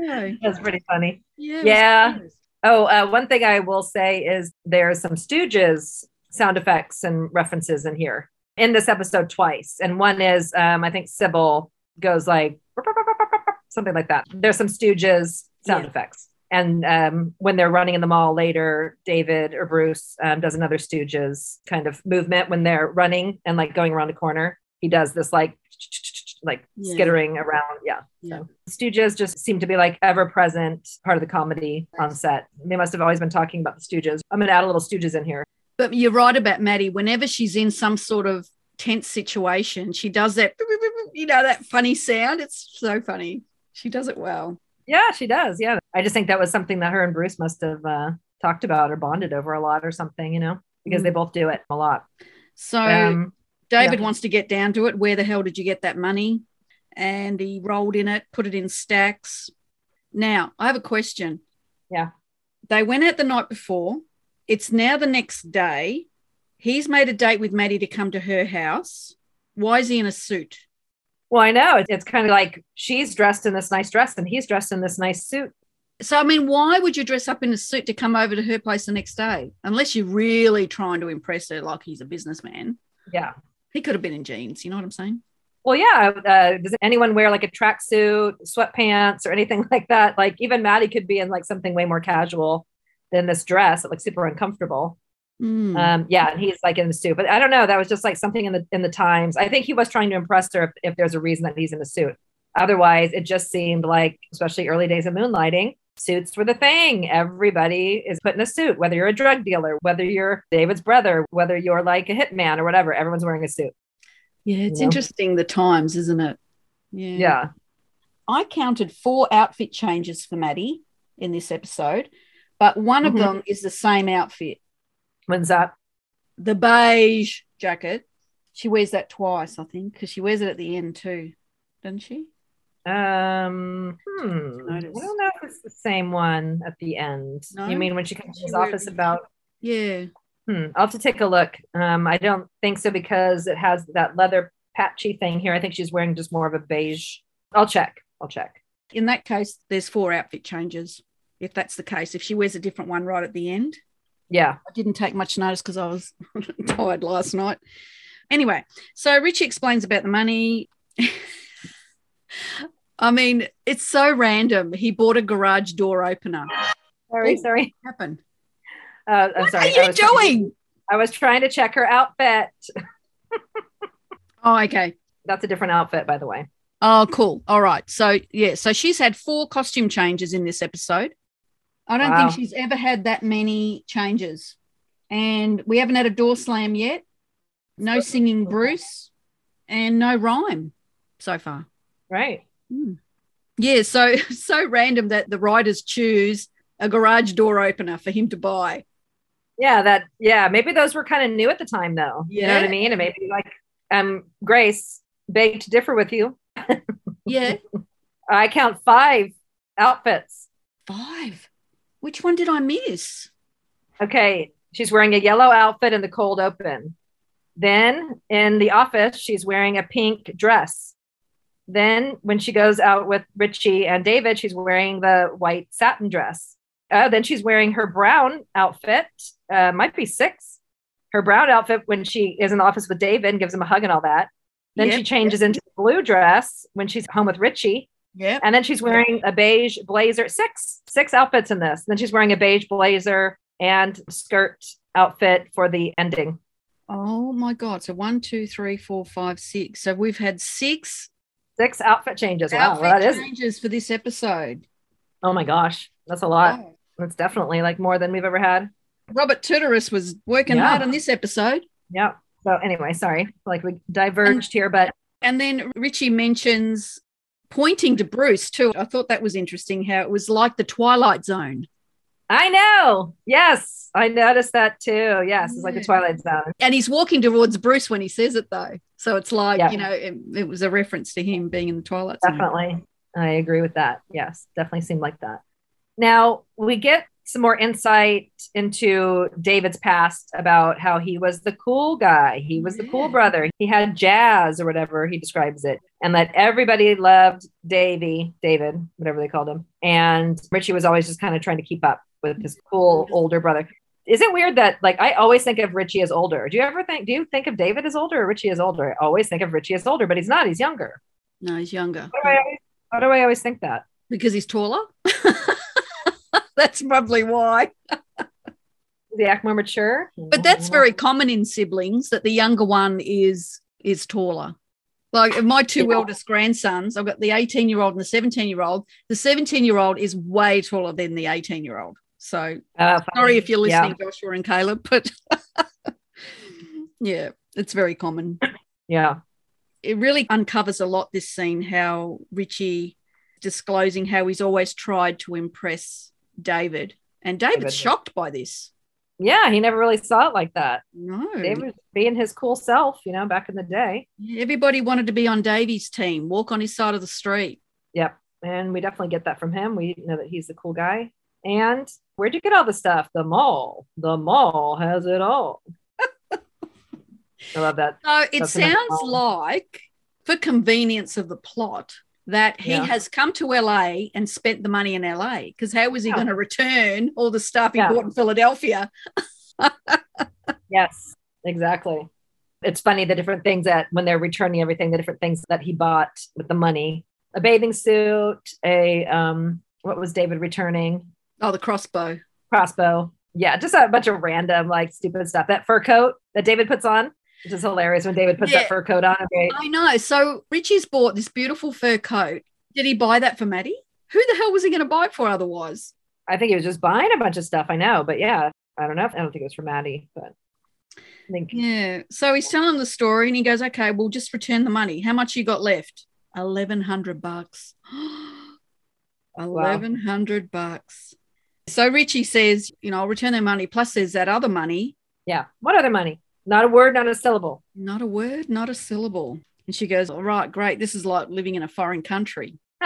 yeah, that's pretty funny. yeah. Yeah. Oh, uh, one thing I will say is there's some Stooges sound effects and references in here in this episode twice. And one is, um, I think Cybill goes like something like that. There's some Stooges sound Yeah. effects. And um, when they're running in the mall later, David or Bruce um, does another Stooges kind of movement when they're running and like going around a corner. He does this like like Yeah. skittering around. Yeah. Yeah. Stooges just seem to be like ever present part of the comedy on set. They must have always been talking about the Stooges. I'm going to add a little Stooges in here. But you're right about Maddie. Whenever she's in some sort of tense situation, she does that, you know, that funny sound. It's so funny. She does it well. Yeah, she does. Yeah. I just think that was something that her and Bruce must have uh, talked about or bonded over a lot or something, you know, because they both do it a lot. So Um, David yeah. wants to get down to it. Where the hell did you get that money? And he rolled in it, put it in stacks. Now, I have a question. Yeah. They went out the night before. It's now the next day. He's made a date with Maddie to come to her house. Why is he in a suit? Well, I know. It's kind of like she's dressed in this nice dress and he's dressed in this nice suit. So, I mean, why would you dress up in a suit to come over to her place the next day? Unless you're really trying to impress her, like he's a businessman. Yeah. He could have been in jeans. You know what I'm saying? Well, yeah. Uh, does anyone wear like a tracksuit, sweatpants, or anything like that? Like even Maddie could be in like something way more casual than this dress, like super uncomfortable. Mm. Um, yeah, and he's like in the suit, but I don't know. That was just like something in the in the times. I think he was trying to impress her if, if there's a reason that he's in a suit. Otherwise, it just seemed like, especially early days of moonlighting, suits were the thing. Everybody is put in a suit, whether you're a drug dealer, whether you're David's brother, whether you're like a hitman or whatever. Everyone's wearing a suit. Yeah, it's You know? interesting the times, isn't it? Yeah. Yeah. I counted four outfit changes for Maddie in this episode, but one of Mhm. them is the same outfit. When's that? The beige jacket. She wears that twice, I think, because she wears it at the end too, doesn't she? Um, hmm. I Notice. don't know if it's the same one at the end. No? You mean when she comes to his office about? Yeah. Hmm. I'll have to take a look. Um, I don't think so because it has that leather patchy thing here. I think she's wearing just more of a beige. I'll check. I'll check. In that case, there's four outfit changes. If that's the case, if she wears a different one right at the end, Yeah. I didn't take much notice because I was tired last night. Anyway, so Richie explains about the money. I mean, it's so random. He bought a garage door opener. Sorry. Oh, Sorry. What happened? Uh, I'm What sorry. are you I was trying- doing? I was trying to check her outfit. Oh, okay. That's a different outfit, by the way. Oh, cool. All right. So, yeah, so she's had four costume changes in this episode. I don't Wow. think she's ever had that many changes. And we haven't had a door slam yet. No singing Bruce and no rhyme so far. Right. Yeah, so so random that the writers choose a garage door opener for him to buy. Yeah. That. Yeah. Maybe those were kind of new at the time, though. You know what I mean? And maybe like, um, Grace, beg to differ with you. Yeah, I count five outfits. five. Which one did I miss? Okay, she's wearing a yellow outfit in the cold open. Then in the office, she's wearing a pink dress. Then when she goes out with Richie and David, she's wearing the white satin dress. Uh, then she's wearing her brown outfit. Uh, might be six. Her brown outfit when she is in the office with David and gives him a hug and all that. Then she changes into the blue dress when she's home with Richie. Yeah. And then she's wearing a beige blazer. Six, six outfits in this. Then she's wearing a beige blazer and skirt outfit for the ending. Oh my god. So one, two, three, four, five, six. So we've had six Six outfit changes. Wow, outfit well, that is. changes for this episode. Oh my gosh, that's a lot. Wow. That's definitely like more than we've ever had. Robert Turturice was working Yeah. hard on this episode. Yeah. So anyway, sorry, like we diverged here, but And then Richie mentions pointing to Bruce too. I thought that was interesting how it was like the Twilight Zone. I know. Yes, I noticed that too. Yes, it's like the Twilight Zone. And he's walking towards Bruce when he says it though. So it's like, Yeah. you know, it, it was a reference to him being in the Twilight Zone. Definitely. I agree with that. Yes, definitely seemed like that. Now we get some more insight into David's past about how he was the cool guy. He was the cool Yeah. brother. He had jazz or whatever he describes it. And that everybody loved Davy, David, whatever they called him. And Richie was always just kind of trying to keep up with his cool older brother. Is it weird that like I always think of Richie as older? Do you ever think do you think of David as older or Richie as older? I always think of Richie as older, but he's not, he's younger. No, he's younger Why do I always, why do I always think that? because he's taller. That's probably why. Does he act more mature? But that's very common in siblings that the younger one is is taller. Like my two Yeah. eldest grandsons, I've got the 18 year old and the 17 year old. The 17 year old is way taller than the 18 year old. So Uh, sorry if you're Yeah. listening, Joshua and Caleb, but yeah, it's very common. Yeah. It really uncovers a lot this scene how Richie disclosing how he's always tried to impress David. And David's David. shocked by this. Yeah, he never really saw it like that. No. David was being his cool self, you know, back in the day. Everybody wanted to be on Davy's team, walk on his side of the street. Yep. And we definitely get that from him. We know that he's the cool guy. And where'd you get all the stuff? The mall. The mall has it all. I love that. So it That's sounds like for convenience of the plot that he Yeah. has come to LA and spent the money in LA because how was he Yeah. going to return all the stuff he Yeah. bought in Philadelphia? Yes, exactly. It's funny the different things that when they're returning everything, the different things that he bought with the money. A bathing suit, a um what was David returning? Oh, the crossbow. Crossbow. Yeah, just a bunch of random like stupid stuff. That fur coat that David puts on, which is hilarious when David puts Yeah. that fur coat on. I know. So Richie's bought this beautiful fur coat. Did he buy that for Maddie? Who the hell was he going to buy it for otherwise? I think he was just buying a bunch of stuff. I know, but yeah, I don't know. I don't think it was for Maddie, but I think Yeah. So he's telling the story and he goes, okay, we'll just return the money. How much you got left? 1100 bucks. 1100 bucks. So Richie says, you know, I'll return their money. Plus there's that other money. yeah. What other money? Not a word, not a syllable. Not a word, not a syllable. And she goes, all right, great. This is like living in a foreign country.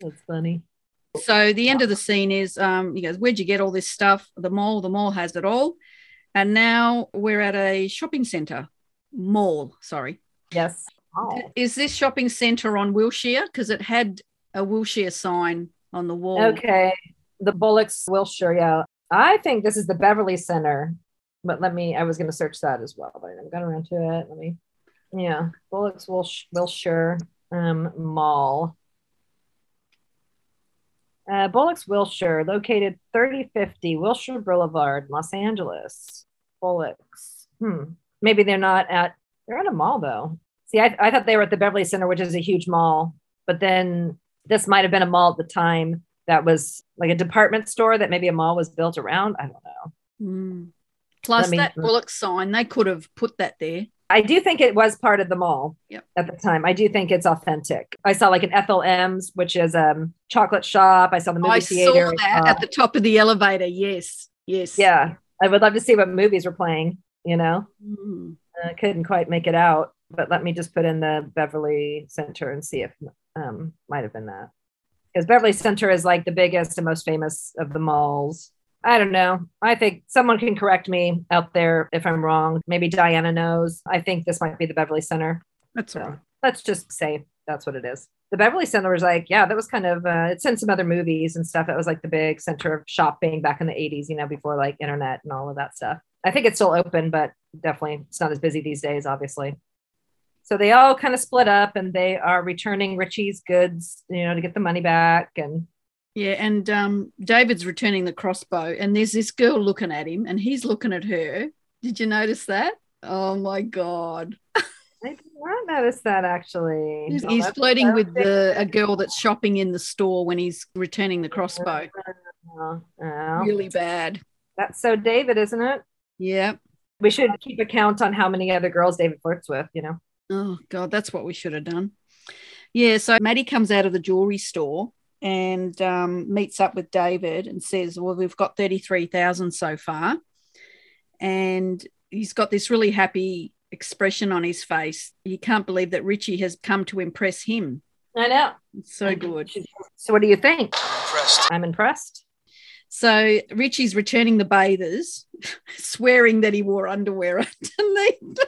That's funny. So the end of the scene is um, he goes, Where'd you get all this stuff? The mall, the mall has it all. And now we're at a shopping center. Mall, sorry. Yes. Oh. Is this shopping center on Wilshire? Because it had a Wilshire sign on the wall. Okay. The Bullocks Wilshire. Yeah. I think this is the Beverly Center. But let me, I was going to search that as well, but I never got around to it. Let me, yeah. Bullocks Wilsh, Wilshire um, Mall. Uh, Bullocks Wilshire, located 3050 Wilshire Boulevard, Los Angeles. Bullocks. Hmm. Maybe they're not at, they're at a mall though. See, I, I thought they were at the Beverly Center, which is a huge mall, but then this might have been a mall at the time that was like a department store that maybe a mall was built around. I don't know. Mm. Plus me- that Bullock sign, they could have put that there. I do think it was part of the mall Yep. at the time. I do think it's authentic. I saw like an Ethel M's, which is um chocolate shop. I saw the movie I theater. saw that Uh, at the top of the elevator. Yes. Yes. yeah, I would love to see what movies were playing. You know, Mm. I couldn't quite make it out, but let me just put in the Beverly Center and see if um might have been that because Beverly Center is like the biggest and most famous of the malls. I don't know. I think someone can correct me out there if I'm wrong. Maybe Diana knows. I think this might be the Beverly Center. That's So right. let's just say that's what it is. The Beverly Center was like, yeah, that was kind of, uh, it's in some other movies and stuff. It was like the big center of shopping back in the 80s, you know, before like internet and all of that stuff. I think it's still open, but definitely it's not as busy these days, obviously. So they all kind of split up and they are returning Richie's goods, you know, to get the money back. And Yeah, and um, David's returning the crossbow, and there's this girl looking at him, and he's looking at her. Did you notice that? Oh my god, I did not notice that actually. he's, Oh, he's flirting with the a girl that's shopping in the store when he's returning the crossbow. Oh, oh. Really bad. That's so David, isn't it? Yeah. We should keep a count on how many other girls David flirts with, you know? Oh god, that's what we should have done. Yeah. So Maddie comes out of the jewelry store and um, meets up with David and says, "Well, we've got thirty three thousand so far," and he's got this really happy expression on his face. He can't believe that Richie has come to impress him. I know. It's so good. So what do you think? Impressed. I'm impressed. So Richie's returning the bathers, swearing that he wore underwear underneath.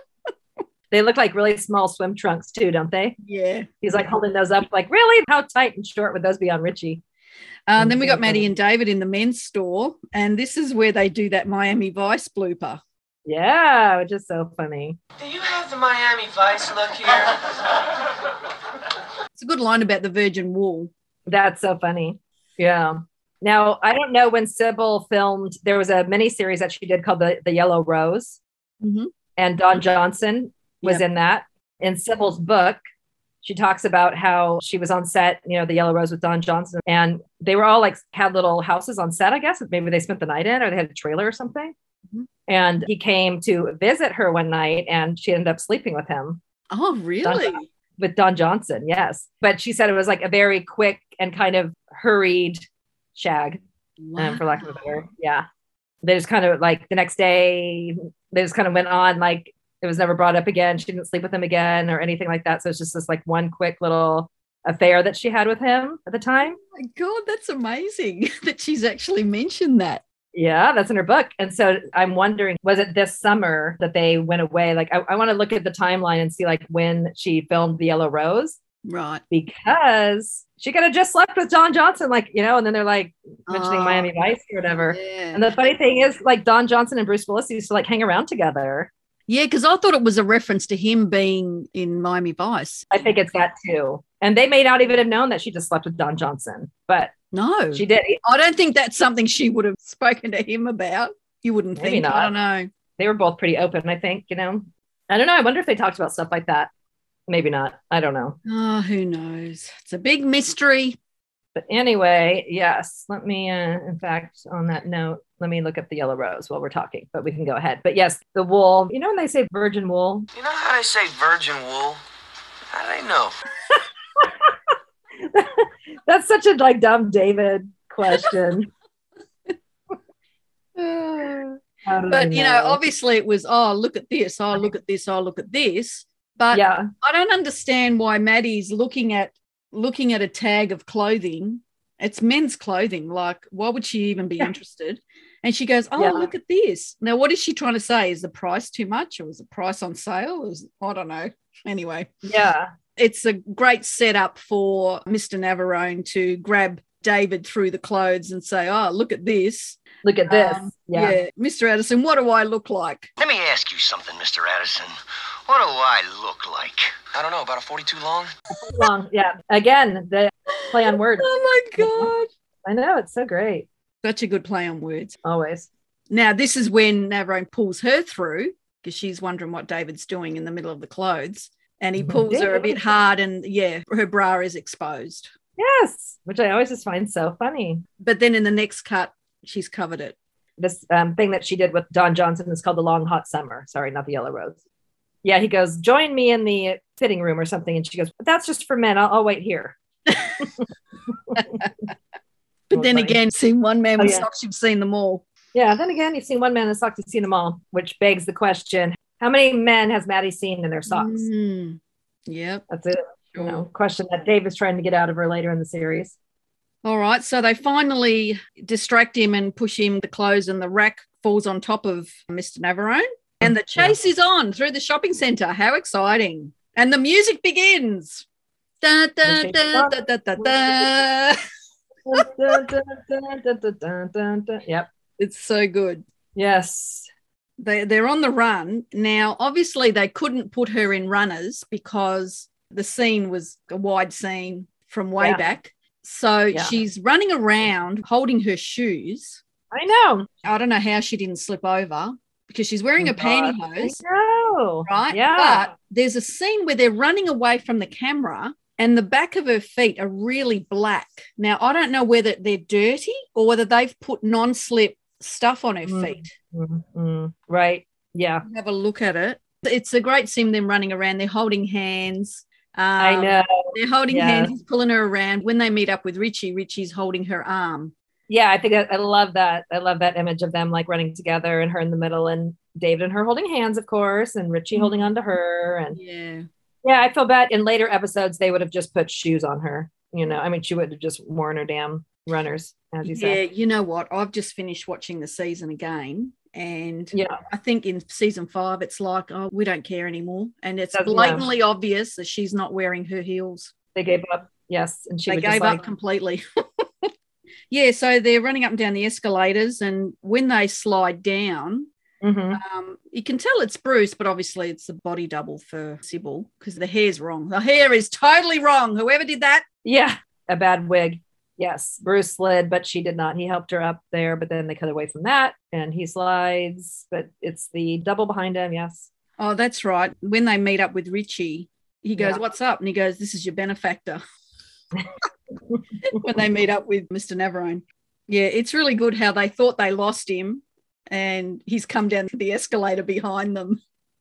They look like really small swim trunks too, don't they? Yeah. He's like holding those up, like, really? How tight and short would those be on Richie? Uh, and then we got Maddie and David in the men's store, and this is where they do that Miami Vice blooper. Yeah, which is so funny. Do you have the Miami Vice look here? It's a good line about the virgin wool. That's so funny. Yeah. Now I don't know when Cybill filmed. There was a mini series that she did called the the Yellow Rose, Mhm. and Don Johnson was Yep. in that. In Cybill's book, she talks about how she was on set, you know, the Yellow Rose with Don Johnson, and they were all like had little houses on set. I guess maybe they spent the night in, or they had a trailer or something. Mhm. And he came to visit her one night, and she ended up sleeping with him Oh, really? with Don Johnson, yes. But she said it was like a very quick and kind of hurried shag, um, for lack of a better. Yeah. They just kind of like the next day, they just kind of went on like it was never brought up again. She didn't sleep with him again or anything like that. So it's just this like one quick little affair that she had with him at the time. Oh my God, that's amazing that she's actually mentioned that. Yeah, that's in her book. And so I'm wondering, was it this summer that they went away? Like, I, I want to look at the timeline and see like when she filmed The Yellow Rose. Right. Because she could have just slept with Don Johnson, like, you know, and then they're like mentioning Oh, Miami Vice or whatever. Yeah. And the funny thing is, like, Don Johnson and Bruce Willis used to like hang around together. Yeah, because I thought it was a reference to him being in Miami Vice. I think it's that too. And they may not even have known that she just slept with Don Johnson, but No, she did. I don't think that's something she would have spoken to him about. You wouldn't Maybe think. I don't know. They were both pretty open, I think, you know. I don't know. I wonder if they talked about stuff like that. Maybe not. I don't know. Oh, who knows? It's a big mystery. But anyway, yes. Let me, uh, in fact, on that note, let me look up the yellow rose while we're talking, but we can go ahead. But yes, the wool, you know, when they say virgin wool, You know how they say virgin wool? How do they know? that's such a like dumb David question. But they you know, obviously it was, oh, look at this, oh, look at this, oh, look at this. But yeah, I don't understand why Maddie's looking at looking at a tag of clothing. It's men's clothing. Like, why would she even be Yeah. interested? And she goes, Oh, Yeah. look at this. Now, what is she trying to say? Is the price too much or is the price on sale? Is I don't know. Anyway, yeah, it's a great setup for Mr. Navarone to grab David through the clothes and say, Oh, look at this. look at this. Um, yeah. Mr. Addison, what do I look like? Let me ask you something, Mr. Addison. What do I look like? I don't know, about a 42 long? long. Yeah. Again, the play on words. Oh my God. I know it's so great. Such a good play on words. Always. Now, this is when Navarone pulls her through because she's wondering what David's doing in the middle of the clothes. And he pulls her a bit hard, and yeah, her bra is exposed. Yes, which I always just find so funny. But then in the next cut, she's covered it. This um, thing that she did with Don Johnson is called the Long Hot Summer. Sorry, not the Yellow Rose. Yeah, he goes, join me in the fitting room or something. And she goes, that's just for men. I'll, I'll wait here. But then funny. again, seen one man Oh, with yeah. socks, you've seen them all. Yeah, then again, you've seen one man in socks, you've seen them all, which begs the question how many men has Maddie seen in their socks? Mm, yep. That's it. You know, question that Dave is trying to get out of her later in the series. All right. So they finally distract him and push him the clothes, and the rack falls on top of Mr. Navarone. And the chase is on through the shopping center. How exciting! And the music begins. Da, da, da, da, da, da, da. Yep. It's so good. Yes. They, they're on the run. Now, obviously, they couldn't put her in runners because the scene was a wide scene from way Yeah. back. So Yeah. she's running around holding her shoes. I know. I don't know how she didn't slip over because she's wearing a pantyhose, No. right? Yeah. But there's a scene where they're running away from the camera and the back of her feet are really black. Now, I don't know whether they're dirty or whether they've put non slip stuff on her Mm. feet. Mm, mm. Right. Yeah. Have a look at it. It's a great scene, them running around. They're holding hands. Um, I know. They're holding Yeah. hands. He's pulling her around. When they meet up with Richie, Richie's holding her arm. Yeah, I think I, I love that. I love that image of them like running together and her in the middle and David and her holding hands, of course, and Richie Mm-hmm. holding on to her. And Yeah. yeah, I feel bad in later episodes they would have just put shoes on her. You know, I mean, she would have just worn her damn runners, as you Yeah, said. Yeah, you know what? I've just finished watching the season again. And Yeah. I think in season five, it's like, oh, we don't care anymore. And it's Doesn't blatantly obvious that she's not wearing her heels. They gave up. Yes, and she they gave up like, completely. yeah, so they're running up and down the escalators. And when they slide down, Mhm. um, you can tell it's Bruce, but obviously it's the body double for Cybill because the hair's wrong. The hair is totally wrong. Whoever did that, Yeah, a bad wig. Yes, Bruce slid, but she did not. He helped her up there, but then they cut away from that and he slides, but it's the double behind him. Yes. Oh, that's right. When they meet up with Richie, he goes, Yeah. What's up? And he goes, This is your benefactor. when they meet up with Mr. Navarone. Yeah, it's really good how they thought they lost him and he's come down the escalator behind them.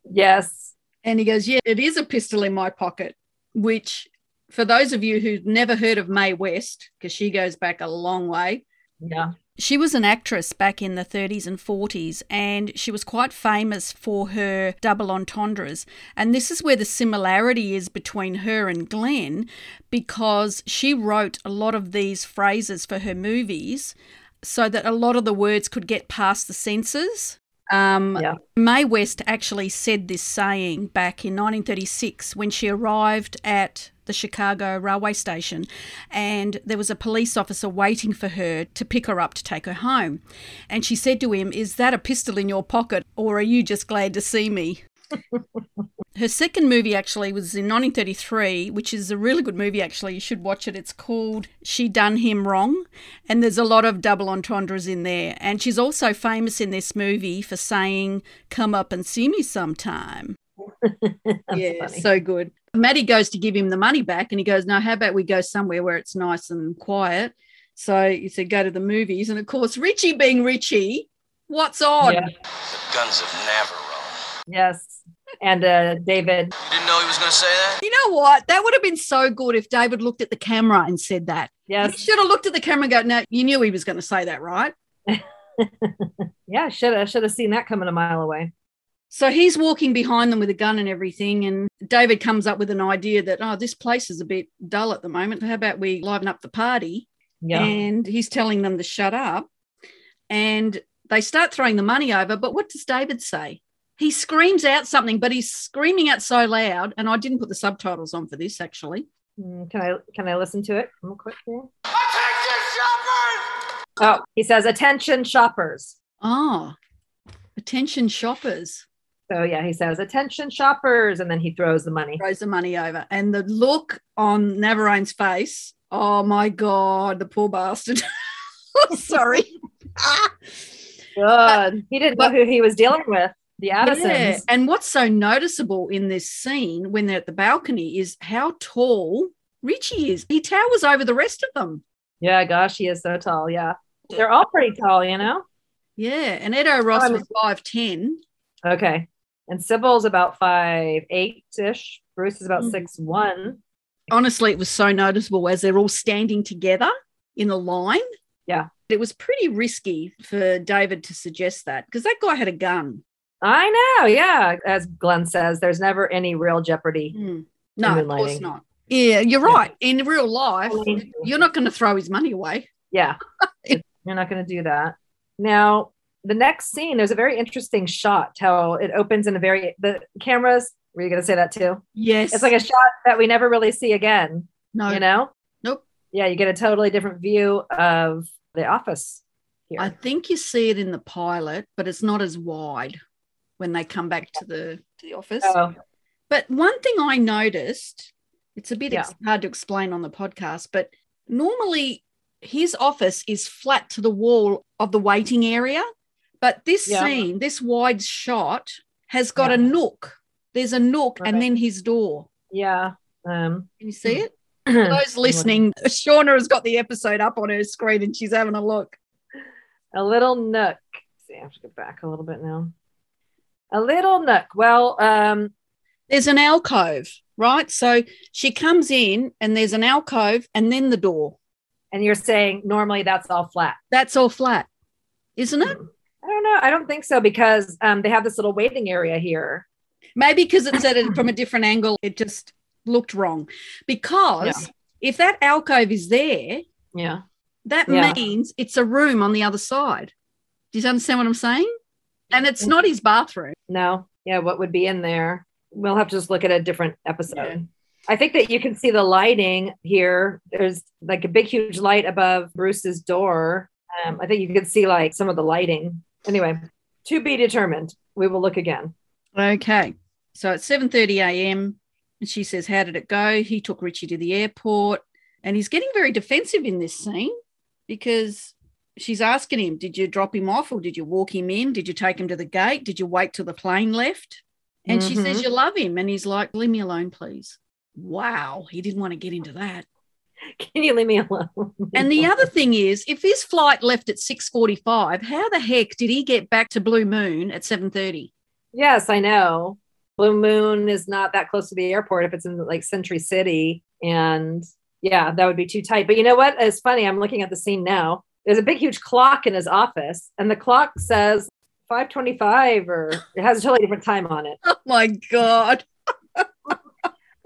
Yes. And he goes, Yeah, it is a pistol in my pocket, which for those of you who've never heard of Mae West, because she goes back a long way, Yeah. she was an actress back in the 30s and 40s, and she was quite famous for her double entendres. And this is where the similarity is between her and Glenn, because she wrote a lot of these phrases for her movies. so that a lot of the words could get past the censors. Um, Yeah. Mae West actually said this saying back in 1936 when she arrived at the Chicago railway station, and there was a police officer waiting for her to pick her up to take her home. And she said to him, Is that a pistol in your pocket, or are you just glad to see me? Her second movie actually was in 1933, which is a really good movie actually. You should watch it. It's called She Done Him Wrong, and there's a lot of double entendres in there. And she's also famous in this movie for saying, Come up and see me sometime. yeah, funny. so good. Maddie goes to give him the money back, and he goes, No, how about we go somewhere where it's nice and quiet? So he said, Go to the movies. And of course, Richie being Richie, what's on? Yeah. The guns of Navarone. Yes. And uh, David. You didn't know he was going to say that? You know what? That would have been so good if David looked at the camera and said that. He Yes. should have looked at the camera and go, No, you knew he was going to say that, right? Yeah, should have should have seen that coming a mile away. So he's walking behind them with a gun and everything. And David comes up with an idea that, oh, this place is a bit dull at the moment. How about we liven up the party? Yeah. And he's telling them to shut up. And they start throwing the money over. But what does David say? He screams out something, but he's screaming out so loud. And I didn't put the subtitles on for this actually. Mm, Can I can I listen to it real quick here? Attention shoppers! Oh, he says, "Attention shoppers." Oh, attention shoppers. So yeah, he says, "Attention shoppers," and then he throws the money. throws the money over. And the look on Navarone's face, oh my God, the poor bastard. Sorry. Good. He didn't know who he was dealing with. The Addisons. Yeah. And what's so noticeable in this scene when they're at the balcony is how tall Richie is. He towers over the rest of them. Yeah, gosh, he is so tall. Yeah, they're all pretty tall, you know. Yeah. And Edo Ross I'm- was 5'10. Okay, and Cybill's about five eight ish. Bruce is about Mm. six one. Honestly, it was so noticeable as they're all standing together in a line. Yeah. It was pretty risky for David to suggest that because that guy had a gun. I know. Yeah, as Glenn says, there's never any real jeopardy. Mm. No, of course not. Yeah, you're Yeah. right. In real life, you're not going to throw his money away. Yeah, you're not going to do that. Now, the next scene, there's a very interesting shot. How it opens in a very the cameras. Were you going to say that too? Yes. It's like a shot that we never really see again. no, You know? Nope. Yeah, you get a totally different view of the office here. I think you see it in the pilot, but it's not as wide when they come back to the to the office. oh, But one thing I noticed, it's a bit Yeah. hard to explain on the podcast, but normally his office is flat to the wall of the waiting area. But this Yeah. scene, this wide shot, has got Yeah. a nook. There's a nook and then his door. yeah. Um, Can you see it? For those listening, Shauna has got the episode up on her screen and she's having a look. a little nook. Let's see, I have to go back a little bit now. A little nook. Well, um, There's an alcove, right? So she comes in and there's an alcove and then the door. and you're saying normally that's all flat. That's all flat, isn't it? I don't know. I don't think so because um, they have this little waiting area here. Maybe because it's at a, from a different angle, it just looked wrong. Because if that alcove is there, Yeah. that Yeah. means it's a room on the other side. Do you understand what I'm saying? And it's not his bathroom. No. Yeah. What would be in there? We'll have to just look at a different episode. Yeah. I think that you can see the lighting here. There's like a big, huge light above Bruce's door. Um, I think you can see like some of the lighting. Anyway, to be determined. We will look again. Okay. So it's 7:30 a.m. and she says, "How did it go?" He took Richie to the airport, and he's getting very defensive in this scene because she's asking him, "Did you drop him off, or did you walk him in? Did you take him to the gate? Did you wait till the plane left?" And she says, Mhm. "You love him," and he's like, "Leave me alone, please." Wow, he didn't want to get into that. Can you leave me alone? Oh and the other thing is, if his flight left at 6:45, how the heck did he get back to Blue Moon at 7:30? Yes, I know. Blue Moon is not that close to the airport if it's in like Century City. And yeah, that would be too tight. But you know what? It's funny. I'm looking at the scene now. There's a big, huge clock in his office, and the clock says 525 or it has a totally different time on it. Oh my god.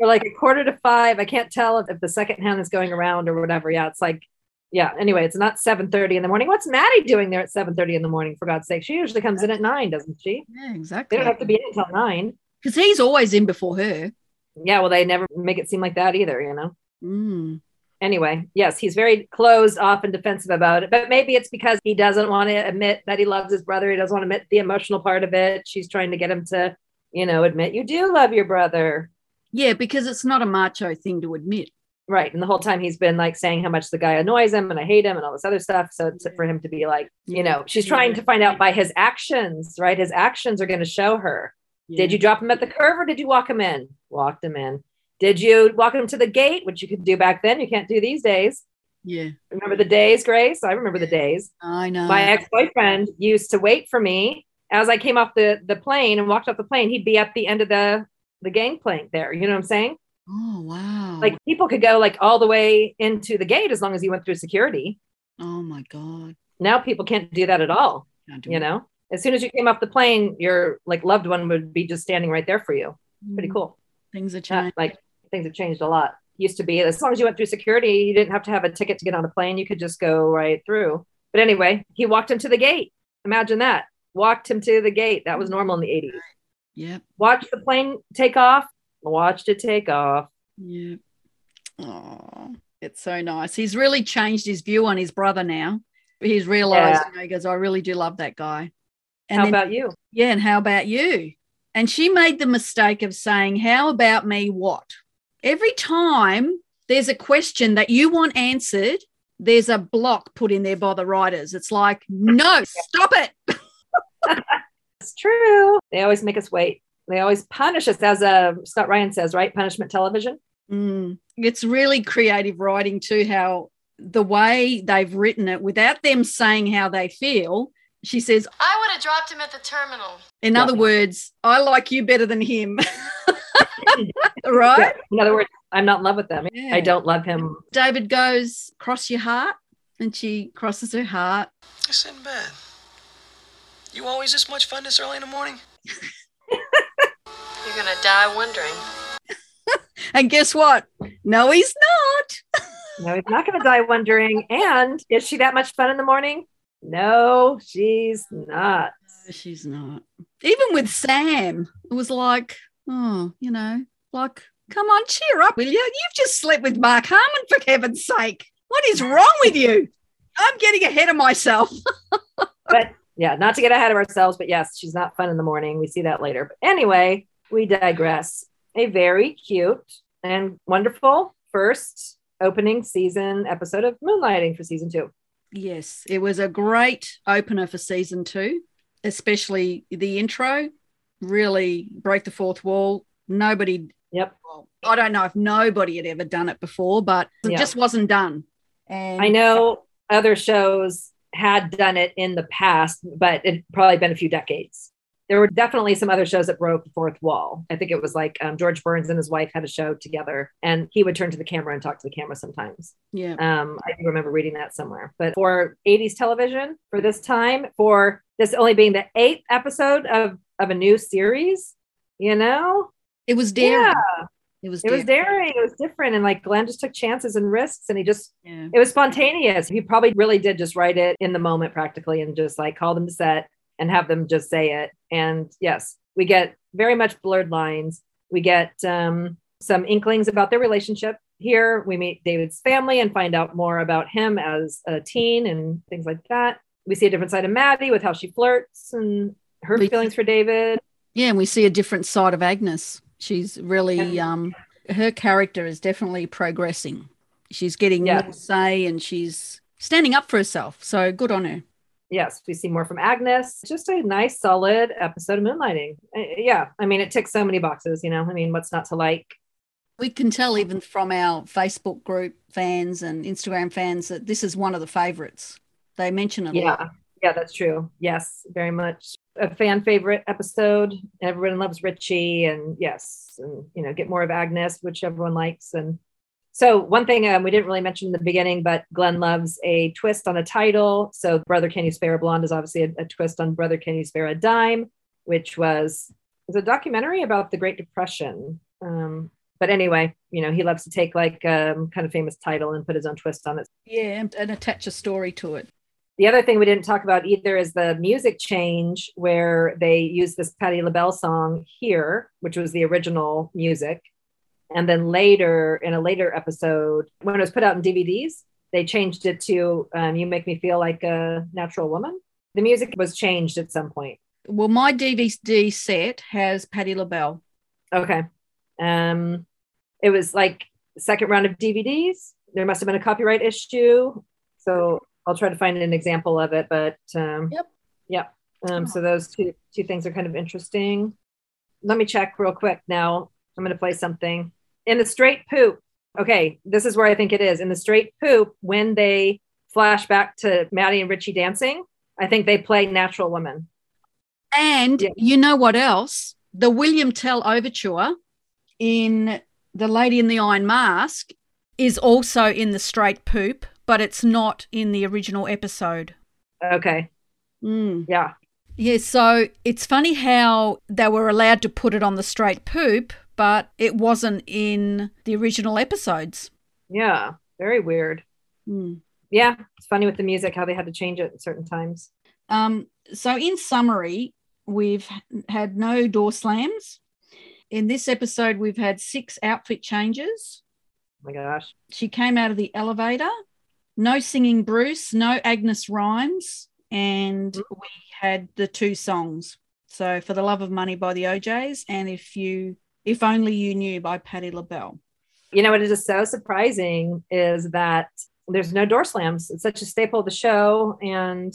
Or like a quarter to five. I can't tell if, if the second hand is going around or whatever. Yeah, it's like yeah. Anyway, it's not 7:30 in the morning. What's Maddie doing there at 7:30 in the morning? For God's sake, she usually comes in at nine, doesn't she? Yeah, exactly. They don't have to be in until nine. Because he's always in before her. Yeah, well, they never make it seem like that either, you know. Mm. Anyway, yes, he's very closed off and defensive about it. But maybe it's because he doesn't want to admit that he loves his brother. He doesn't want to admit the emotional part of it. She's trying to get him to, you know, admit you do love your brother. Yeah, because it's not a macho thing to admit. Right. And the whole time he's been like saying how much the guy annoys him and I hate him and all this other stuff. So it's for him to be like, you know, she's trying to find out by his actions, right? His actions are going to show her. Did you drop him at the curve or did you walk him in? Walked him in. Did you walk him to the gate, which you could do back then? You can't do these days. Yeah, Remember the days, Grace? I remember the days. I know. My ex-boyfriend used to wait for me as I came off the the plane and walked off the plane. He'd be at the end of the the gangplank there. You know what I'm saying? oh wow. Like people could go like all the way into the gate as long as you went through security. oh my god. Now people can't do that at all. You know, as soon as you came off the plane, your like loved one would be just standing right there for you. Pretty Mm, cool. Things are Yeah, like things have changed a lot. Used to be as long as you went through security, you didn't have to have a ticket to get on a plane. You could just go right through. But anyway, he walked him to the gate. Imagine that. Walked him to the gate. That was normal in the 80s. Yep. Watch the plane take off. Watched it take off. Yeah. Oh, it's so nice. He's really changed his view on his brother now. He's realized, Yeah. you know, he goes, I really do love that guy. And How then- about you? Yeah, and how about you? And she made the mistake of saying, How about me what? Every time there's a question that you want answered, there's a block put in there by the writers. It's like, No, stop it. It's true. They always make us wait. They always punish us, as uh, Scott Ryan says, right? Punishment television. Mm. It's really creative writing, too, how the way they've written it without them saying how they feel. She says, I would have dropped him at the terminal. in Yeah. other words, I like you better than him. right? Yeah. In other words, I'm not in love with them. Yeah. I don't love him. David goes, Cross your heart. And she crosses her heart. It's in bed. You always this much fun this early in the morning? You're going to die wondering. And guess what? No, he's not. No, he's not going to die wondering. And is she that much fun in the morning? No, she's not. She's not. Even with Sam, it was like, oh, you know, like, come on, cheer up, will you? You've just slept with Mark Harmon, for heaven's sake. What is wrong with you? I'm getting ahead of myself. But yeah, not to get ahead of ourselves, but yes, she's not fun in the morning. We see that later. But anyway, we digress. A very cute and wonderful first opening season episode of Moonlighting for season two. Yes, it was a great opener for season two, especially the intro. Really broke the fourth wall. Nobody, Yep. well, I don't know if nobody had ever done it before, but it Yeah. just wasn't done. And I know other shows had done it in the past, but it probably been a few decades. There were definitely some other shows that broke the fourth wall. I think it was like um, George Burns and his wife had a show together, and he would turn to the camera and talk to the camera sometimes. Yeah. Um, I do remember reading that somewhere. But for 80s television, for this time, for this only being the eighth episode of, of a new series, you know? It was daring. Yeah. It was It was daring. It was different. And like Glenn just took chances and risks and he just Yeah. it was spontaneous. He probably really did just write it in the moment practically and just like call them to set and have them just say it. And yes, we get very much blurred lines. We get um, some inklings about their relationship. Here we meet David's family and find out more about him as a teen and things like that. We see a different side of Maddie with how she flirts and her We- feelings for David. Yeah, and we see a different side of Agnes. She's really um her character is definitely progressing. She's getting Yeah. more say and she's standing up for herself. So good on her. yes, we see more from Agnes. Just a nice, solid episode of Moonlighting. Uh, Yeah, I mean, it ticks so many boxes. You know, I mean, what's not to like? We can tell even from our Facebook group fans and Instagram fans that this is one of the favorites. They mention it. Yeah, yeah, that's true. Yes, very much a fan favorite episode. Everyone loves Richie, and yes, and you know, get more of Agnes, which everyone likes. And so, one thing um, we didn't really mention in the beginning, but Glenn loves a twist on a title. So, Brother Can You Spare a Blonde is obviously a, a twist on Brother Can You Spare a Dime, which was was a documentary about the Great Depression. Um, But anyway, you know, he loves to take like um, kind of famous title and put his own twist on it. Yeah, and, and attach a story to it. The other thing we didn't talk about either is the music change where they used this Patti LaBelle song here, which was the original music. And then later, in a later episode, when it was put out in DVDs, they changed it to um, You Make Me Feel Like a Natural Woman. The music was changed at some point. Well, my DVD set has Patti LaBelle. Okay. Um, it was like second round of DVDs. There must have been a copyright issue. So I'll try to find an example of it. But um, yep. Yep. Um, so those two two things are kind of interesting. Let me check real quick now. I'm going to play something in the straight poop. Okay, this is where I think it is in the straight poop when they flash back to Maddie and Richie dancing. I think they play Natural Woman. And yeah. you know what else? The William Tell overture in The Lady in the Iron Mask is also in the straight poop, but it's not in the original episode. Okay. Mm. Yeah. Yeah, so it's funny how they were allowed to put it on the straight poop, but it wasn't in the original episodes. Yeah, very weird. Mm. Yeah, it's funny with the music how they had to change it at certain times. Um, so, in summary, we've had no door slams. In this episode, we've had six outfit changes. Oh my gosh. She came out of the elevator. No singing Bruce, no Agnes Rhymes, and mm-hmm. we had the two songs. So, For the Love of Money by the O'Jays, and If You If Only You Knew by Patti LaBelle. You know what is just so surprising is that there's no door slams. It's such a staple of the show. And,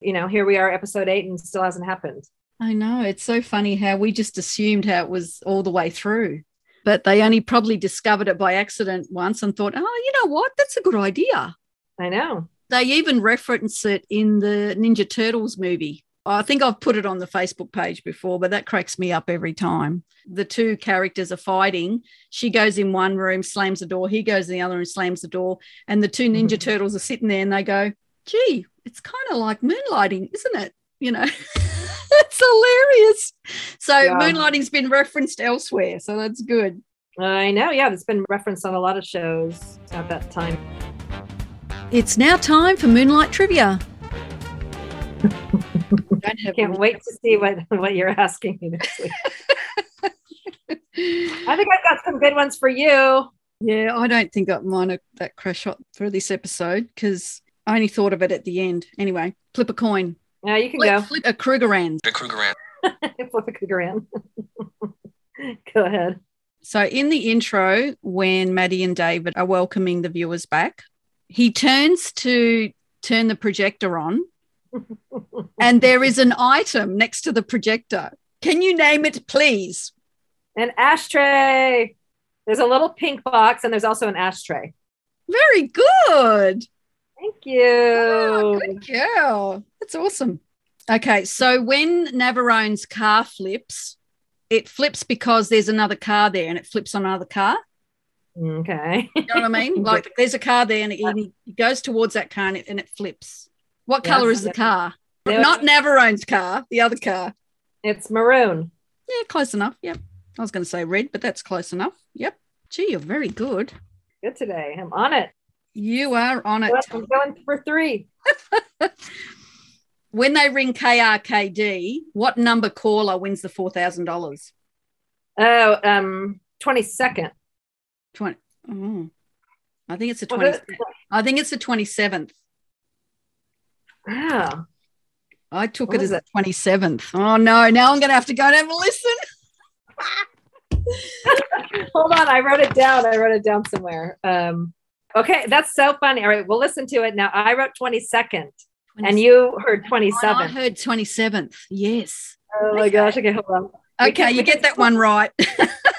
you know, here we are, episode eight, and still hasn't happened. I know. It's so funny how we just assumed how it was all the way through. But they only probably discovered it by accident once and thought, oh, you know what? That's a good idea. I know. They even reference it in the Ninja Turtles movie. I think I've put it on the Facebook page before, but that cracks me up every time. The two characters are fighting. She goes in one room, slams the door. He goes in the other and slams the door. And the two Ninja mm-hmm. Turtles are sitting there and they go, gee, it's kind of like moonlighting, isn't it? You know, it's hilarious. So yeah. moonlighting's been referenced elsewhere. So that's good. I know. Yeah, it's been referenced on a lot of shows at that time. It's now time for Moonlight Trivia. I Can't wait to see what, what you're asking me this week. I think I've got some good ones for you. Yeah, I don't think I've mine that crash shot for this episode because I only thought of it at the end. Anyway, flip a coin. Yeah, you can flip, go. Flip a Krugerrand. A Krugerrand. flip a Krugerrand. go ahead. So, in the intro, when Maddie and David are welcoming the viewers back, he turns to turn the projector on, and there is an item next to the projector. Can you name it, please? An ashtray. There's a little pink box, and there's also an ashtray. Very good. Thank you. Oh, good girl. That's awesome. Okay, so when Navarone's car flips, it flips because there's another car there and it flips on another car. Okay. You know what I mean? Like there's a car there and it, he goes towards that car and it, and it flips. What color yes, is the car? Not Navarone's car, the other car. It's maroon. Yeah, close enough. Yep. I was going to say red, but that's close enough. Yep. Gee, you're very good. Good today. I'm on it. You are on it. I'm going for three. when they ring KRKD, what number caller wins the four thousand dollars? Oh, um, twenty second. Twenty. Oh, I think it's the twenty. I think it's the twenty seventh. Wow. I took what it as the twenty seventh. Oh no! Now I'm going to have to go and have a listen. Hold on, I wrote it down. I wrote it down somewhere. Um, okay, that's so funny. All right, we'll listen to it now. I wrote twenty second. And you heard 27th. I heard 27th. Yes. Oh my okay. gosh. Okay, hold on. Okay, you get that one right.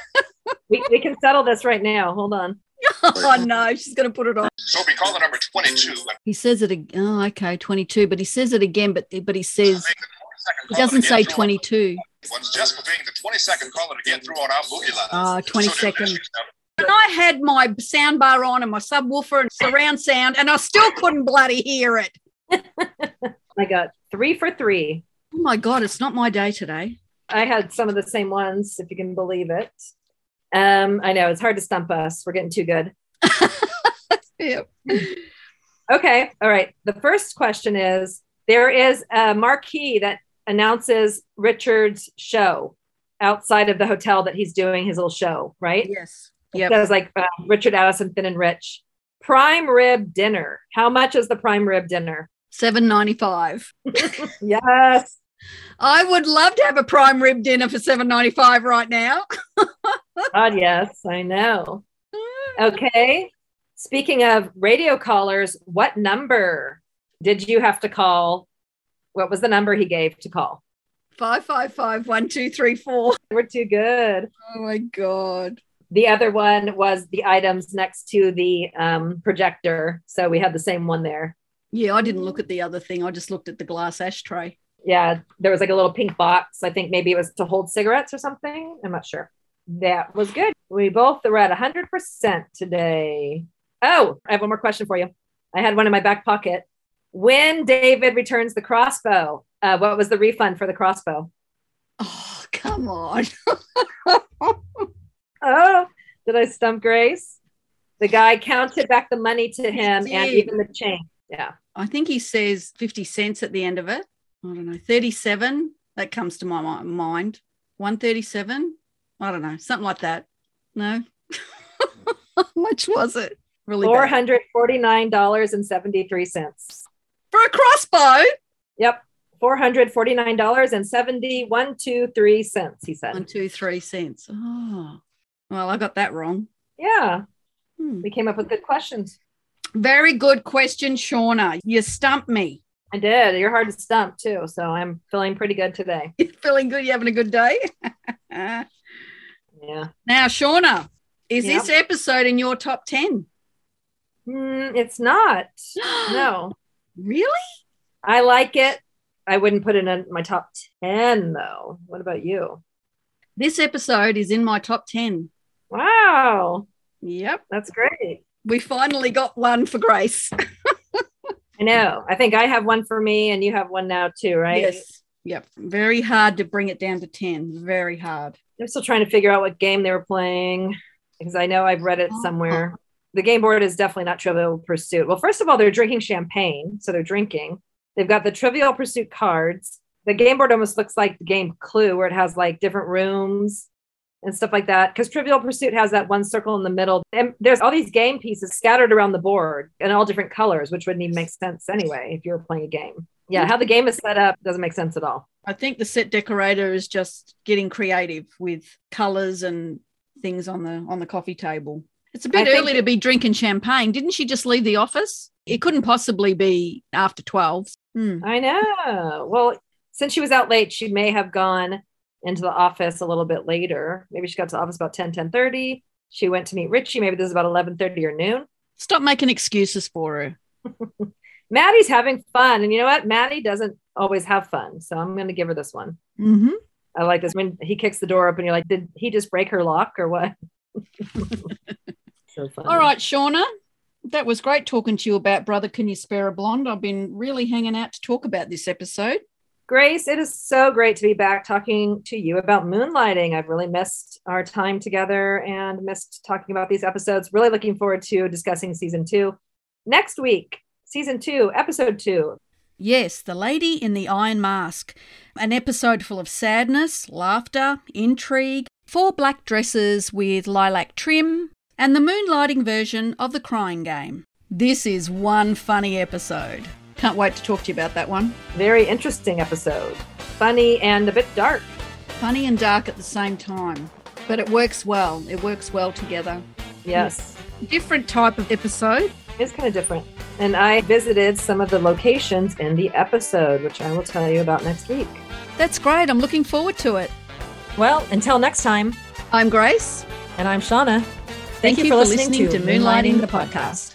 we, we can settle this right now. Hold on. Oh no, she's going to put it on. So we call the number 22. He says it. Oh, okay, 22. But he says it again. But but he says he doesn't say 22. One's just for being the 22nd caller to get through on our boogie line. Oh, ah, 22nd. So and I had my sound bar on and my subwoofer and surround sound, and I still couldn't bloody hear it. I got three for three. Oh my God, it's not my day today. I had some of the same ones, if you can believe it. Um, I know it's hard to stump us. We're getting too good. Yep. Okay. All right. The first question is there is a marquee that announces Richard's show outside of the hotel that he's doing his little show, right? Yes. It Yep. says like uh, Richard Addison, Finn and Rich. Prime rib dinner. How much is the prime rib dinner? Seven ninety five. Yes. I would love to have a prime rib dinner for seven ninety five right now. God, yes, I know. Okay. Speaking of radio callers, what number did you have to call? What was the number he gave to call? Five five five one two three four. We're too good. Oh my god. The other one was the items next to the um, projector. So we had the same one there. Yeah, I didn't look at the other thing. I just looked at the glass ashtray. Yeah, there was like a little pink box. I think maybe it was to hold cigarettes or something. I'm not sure. That was good. We both were at 100% today. Oh, I have one more question for you. I had one in my back pocket. When David returns the crossbow, uh, what was the refund for the crossbow? Oh, come on. Oh, did I stump Grace? The guy counted back the money to him and even the chain. Yeah. I think he says 50 cents at the end of it. I don't know. 37. That comes to my mind. 137. I don't know. Something like that. No. How much was it? Really Four bad. hundred forty-nine dollars and seventy-three cents. For a crossbow? Yep. Four hundred forty-nine dollars and seventy-one, two, three cents, he said. One, two, three cents. Oh. Well, I got that wrong. Yeah. Hmm. We came up with good questions. Very good question, Shauna. You stumped me. I did. You're hard to stump too. So I'm feeling pretty good today. You feeling good? You having a good day? Yeah. now, Shauna, is Yep. this episode in your top 10? Mm, it's not. no. Really? I like it. I wouldn't put it in my top 10 though. What about you? This episode is in my top 10. Wow. Yep. That's great. We finally got one for Grace. I know. I think I have one for me and you have one now too, right? Yes. Yep. Very hard to bring it down to 10. Very hard. I'm still trying to figure out what game they were playing because I know I've read it somewhere. Oh. The game board is definitely not Trivial Pursuit. Well, first of all, they're drinking champagne, so they're drinking. They've got the Trivial Pursuit cards. The game board almost looks like the game Clue, where it has like different rooms and stuff like that. Because Trivial Pursuit has that one circle in the middle, and there's all these game pieces scattered around the board in all different colors, which wouldn't even make sense anyway if you were playing a game. Yeah, how the game is set up doesn't make sense at all. I think the set decorator is just getting creative with colors and things on the on the coffee table. It's a bit I early to be drinking champagne. Didn't she just leave the office? It couldn't possibly be after 12. Hmm. I know. Well, since she was out late, she may have gone into the office a little bit later. Maybe she got to the office about 10, 10 30. She went to meet Richie. Maybe this is about 11 30 or noon. Stop making excuses for her. Maddie's having fun. And you know what? Maddie doesn't always have fun. So I'm going to give her this one. Mm-hmm. I like this. When he kicks the door open, you're like, did he just break her lock or what? so funny. All right, Shauna. That was great talking to you about Brother Can You Spare a Blonde. I've been really hanging out to talk about this episode. Grace, it is so great to be back talking to you about moonlighting. I've really missed our time together and missed talking about these episodes. Really looking forward to discussing season two next week. Season two, episode two. Yes, The Lady in the Iron Mask, an episode full of sadness, laughter, intrigue, four black dresses with lilac trim, and the moonlighting version of the crying game. This is one funny episode. Can't wait to talk to you about that one. Very interesting episode. Funny and a bit dark. Funny and dark at the same time, but it works well. It works well together. Yes. Different type of episode. It's kind of different. And I visited some of the locations in the episode, which I will tell you about next week. That's great. I'm looking forward to it. Well, until next time, I'm Grace. and I'm Shauna. Thank, you, for, listening, to Moonlighting the podcast.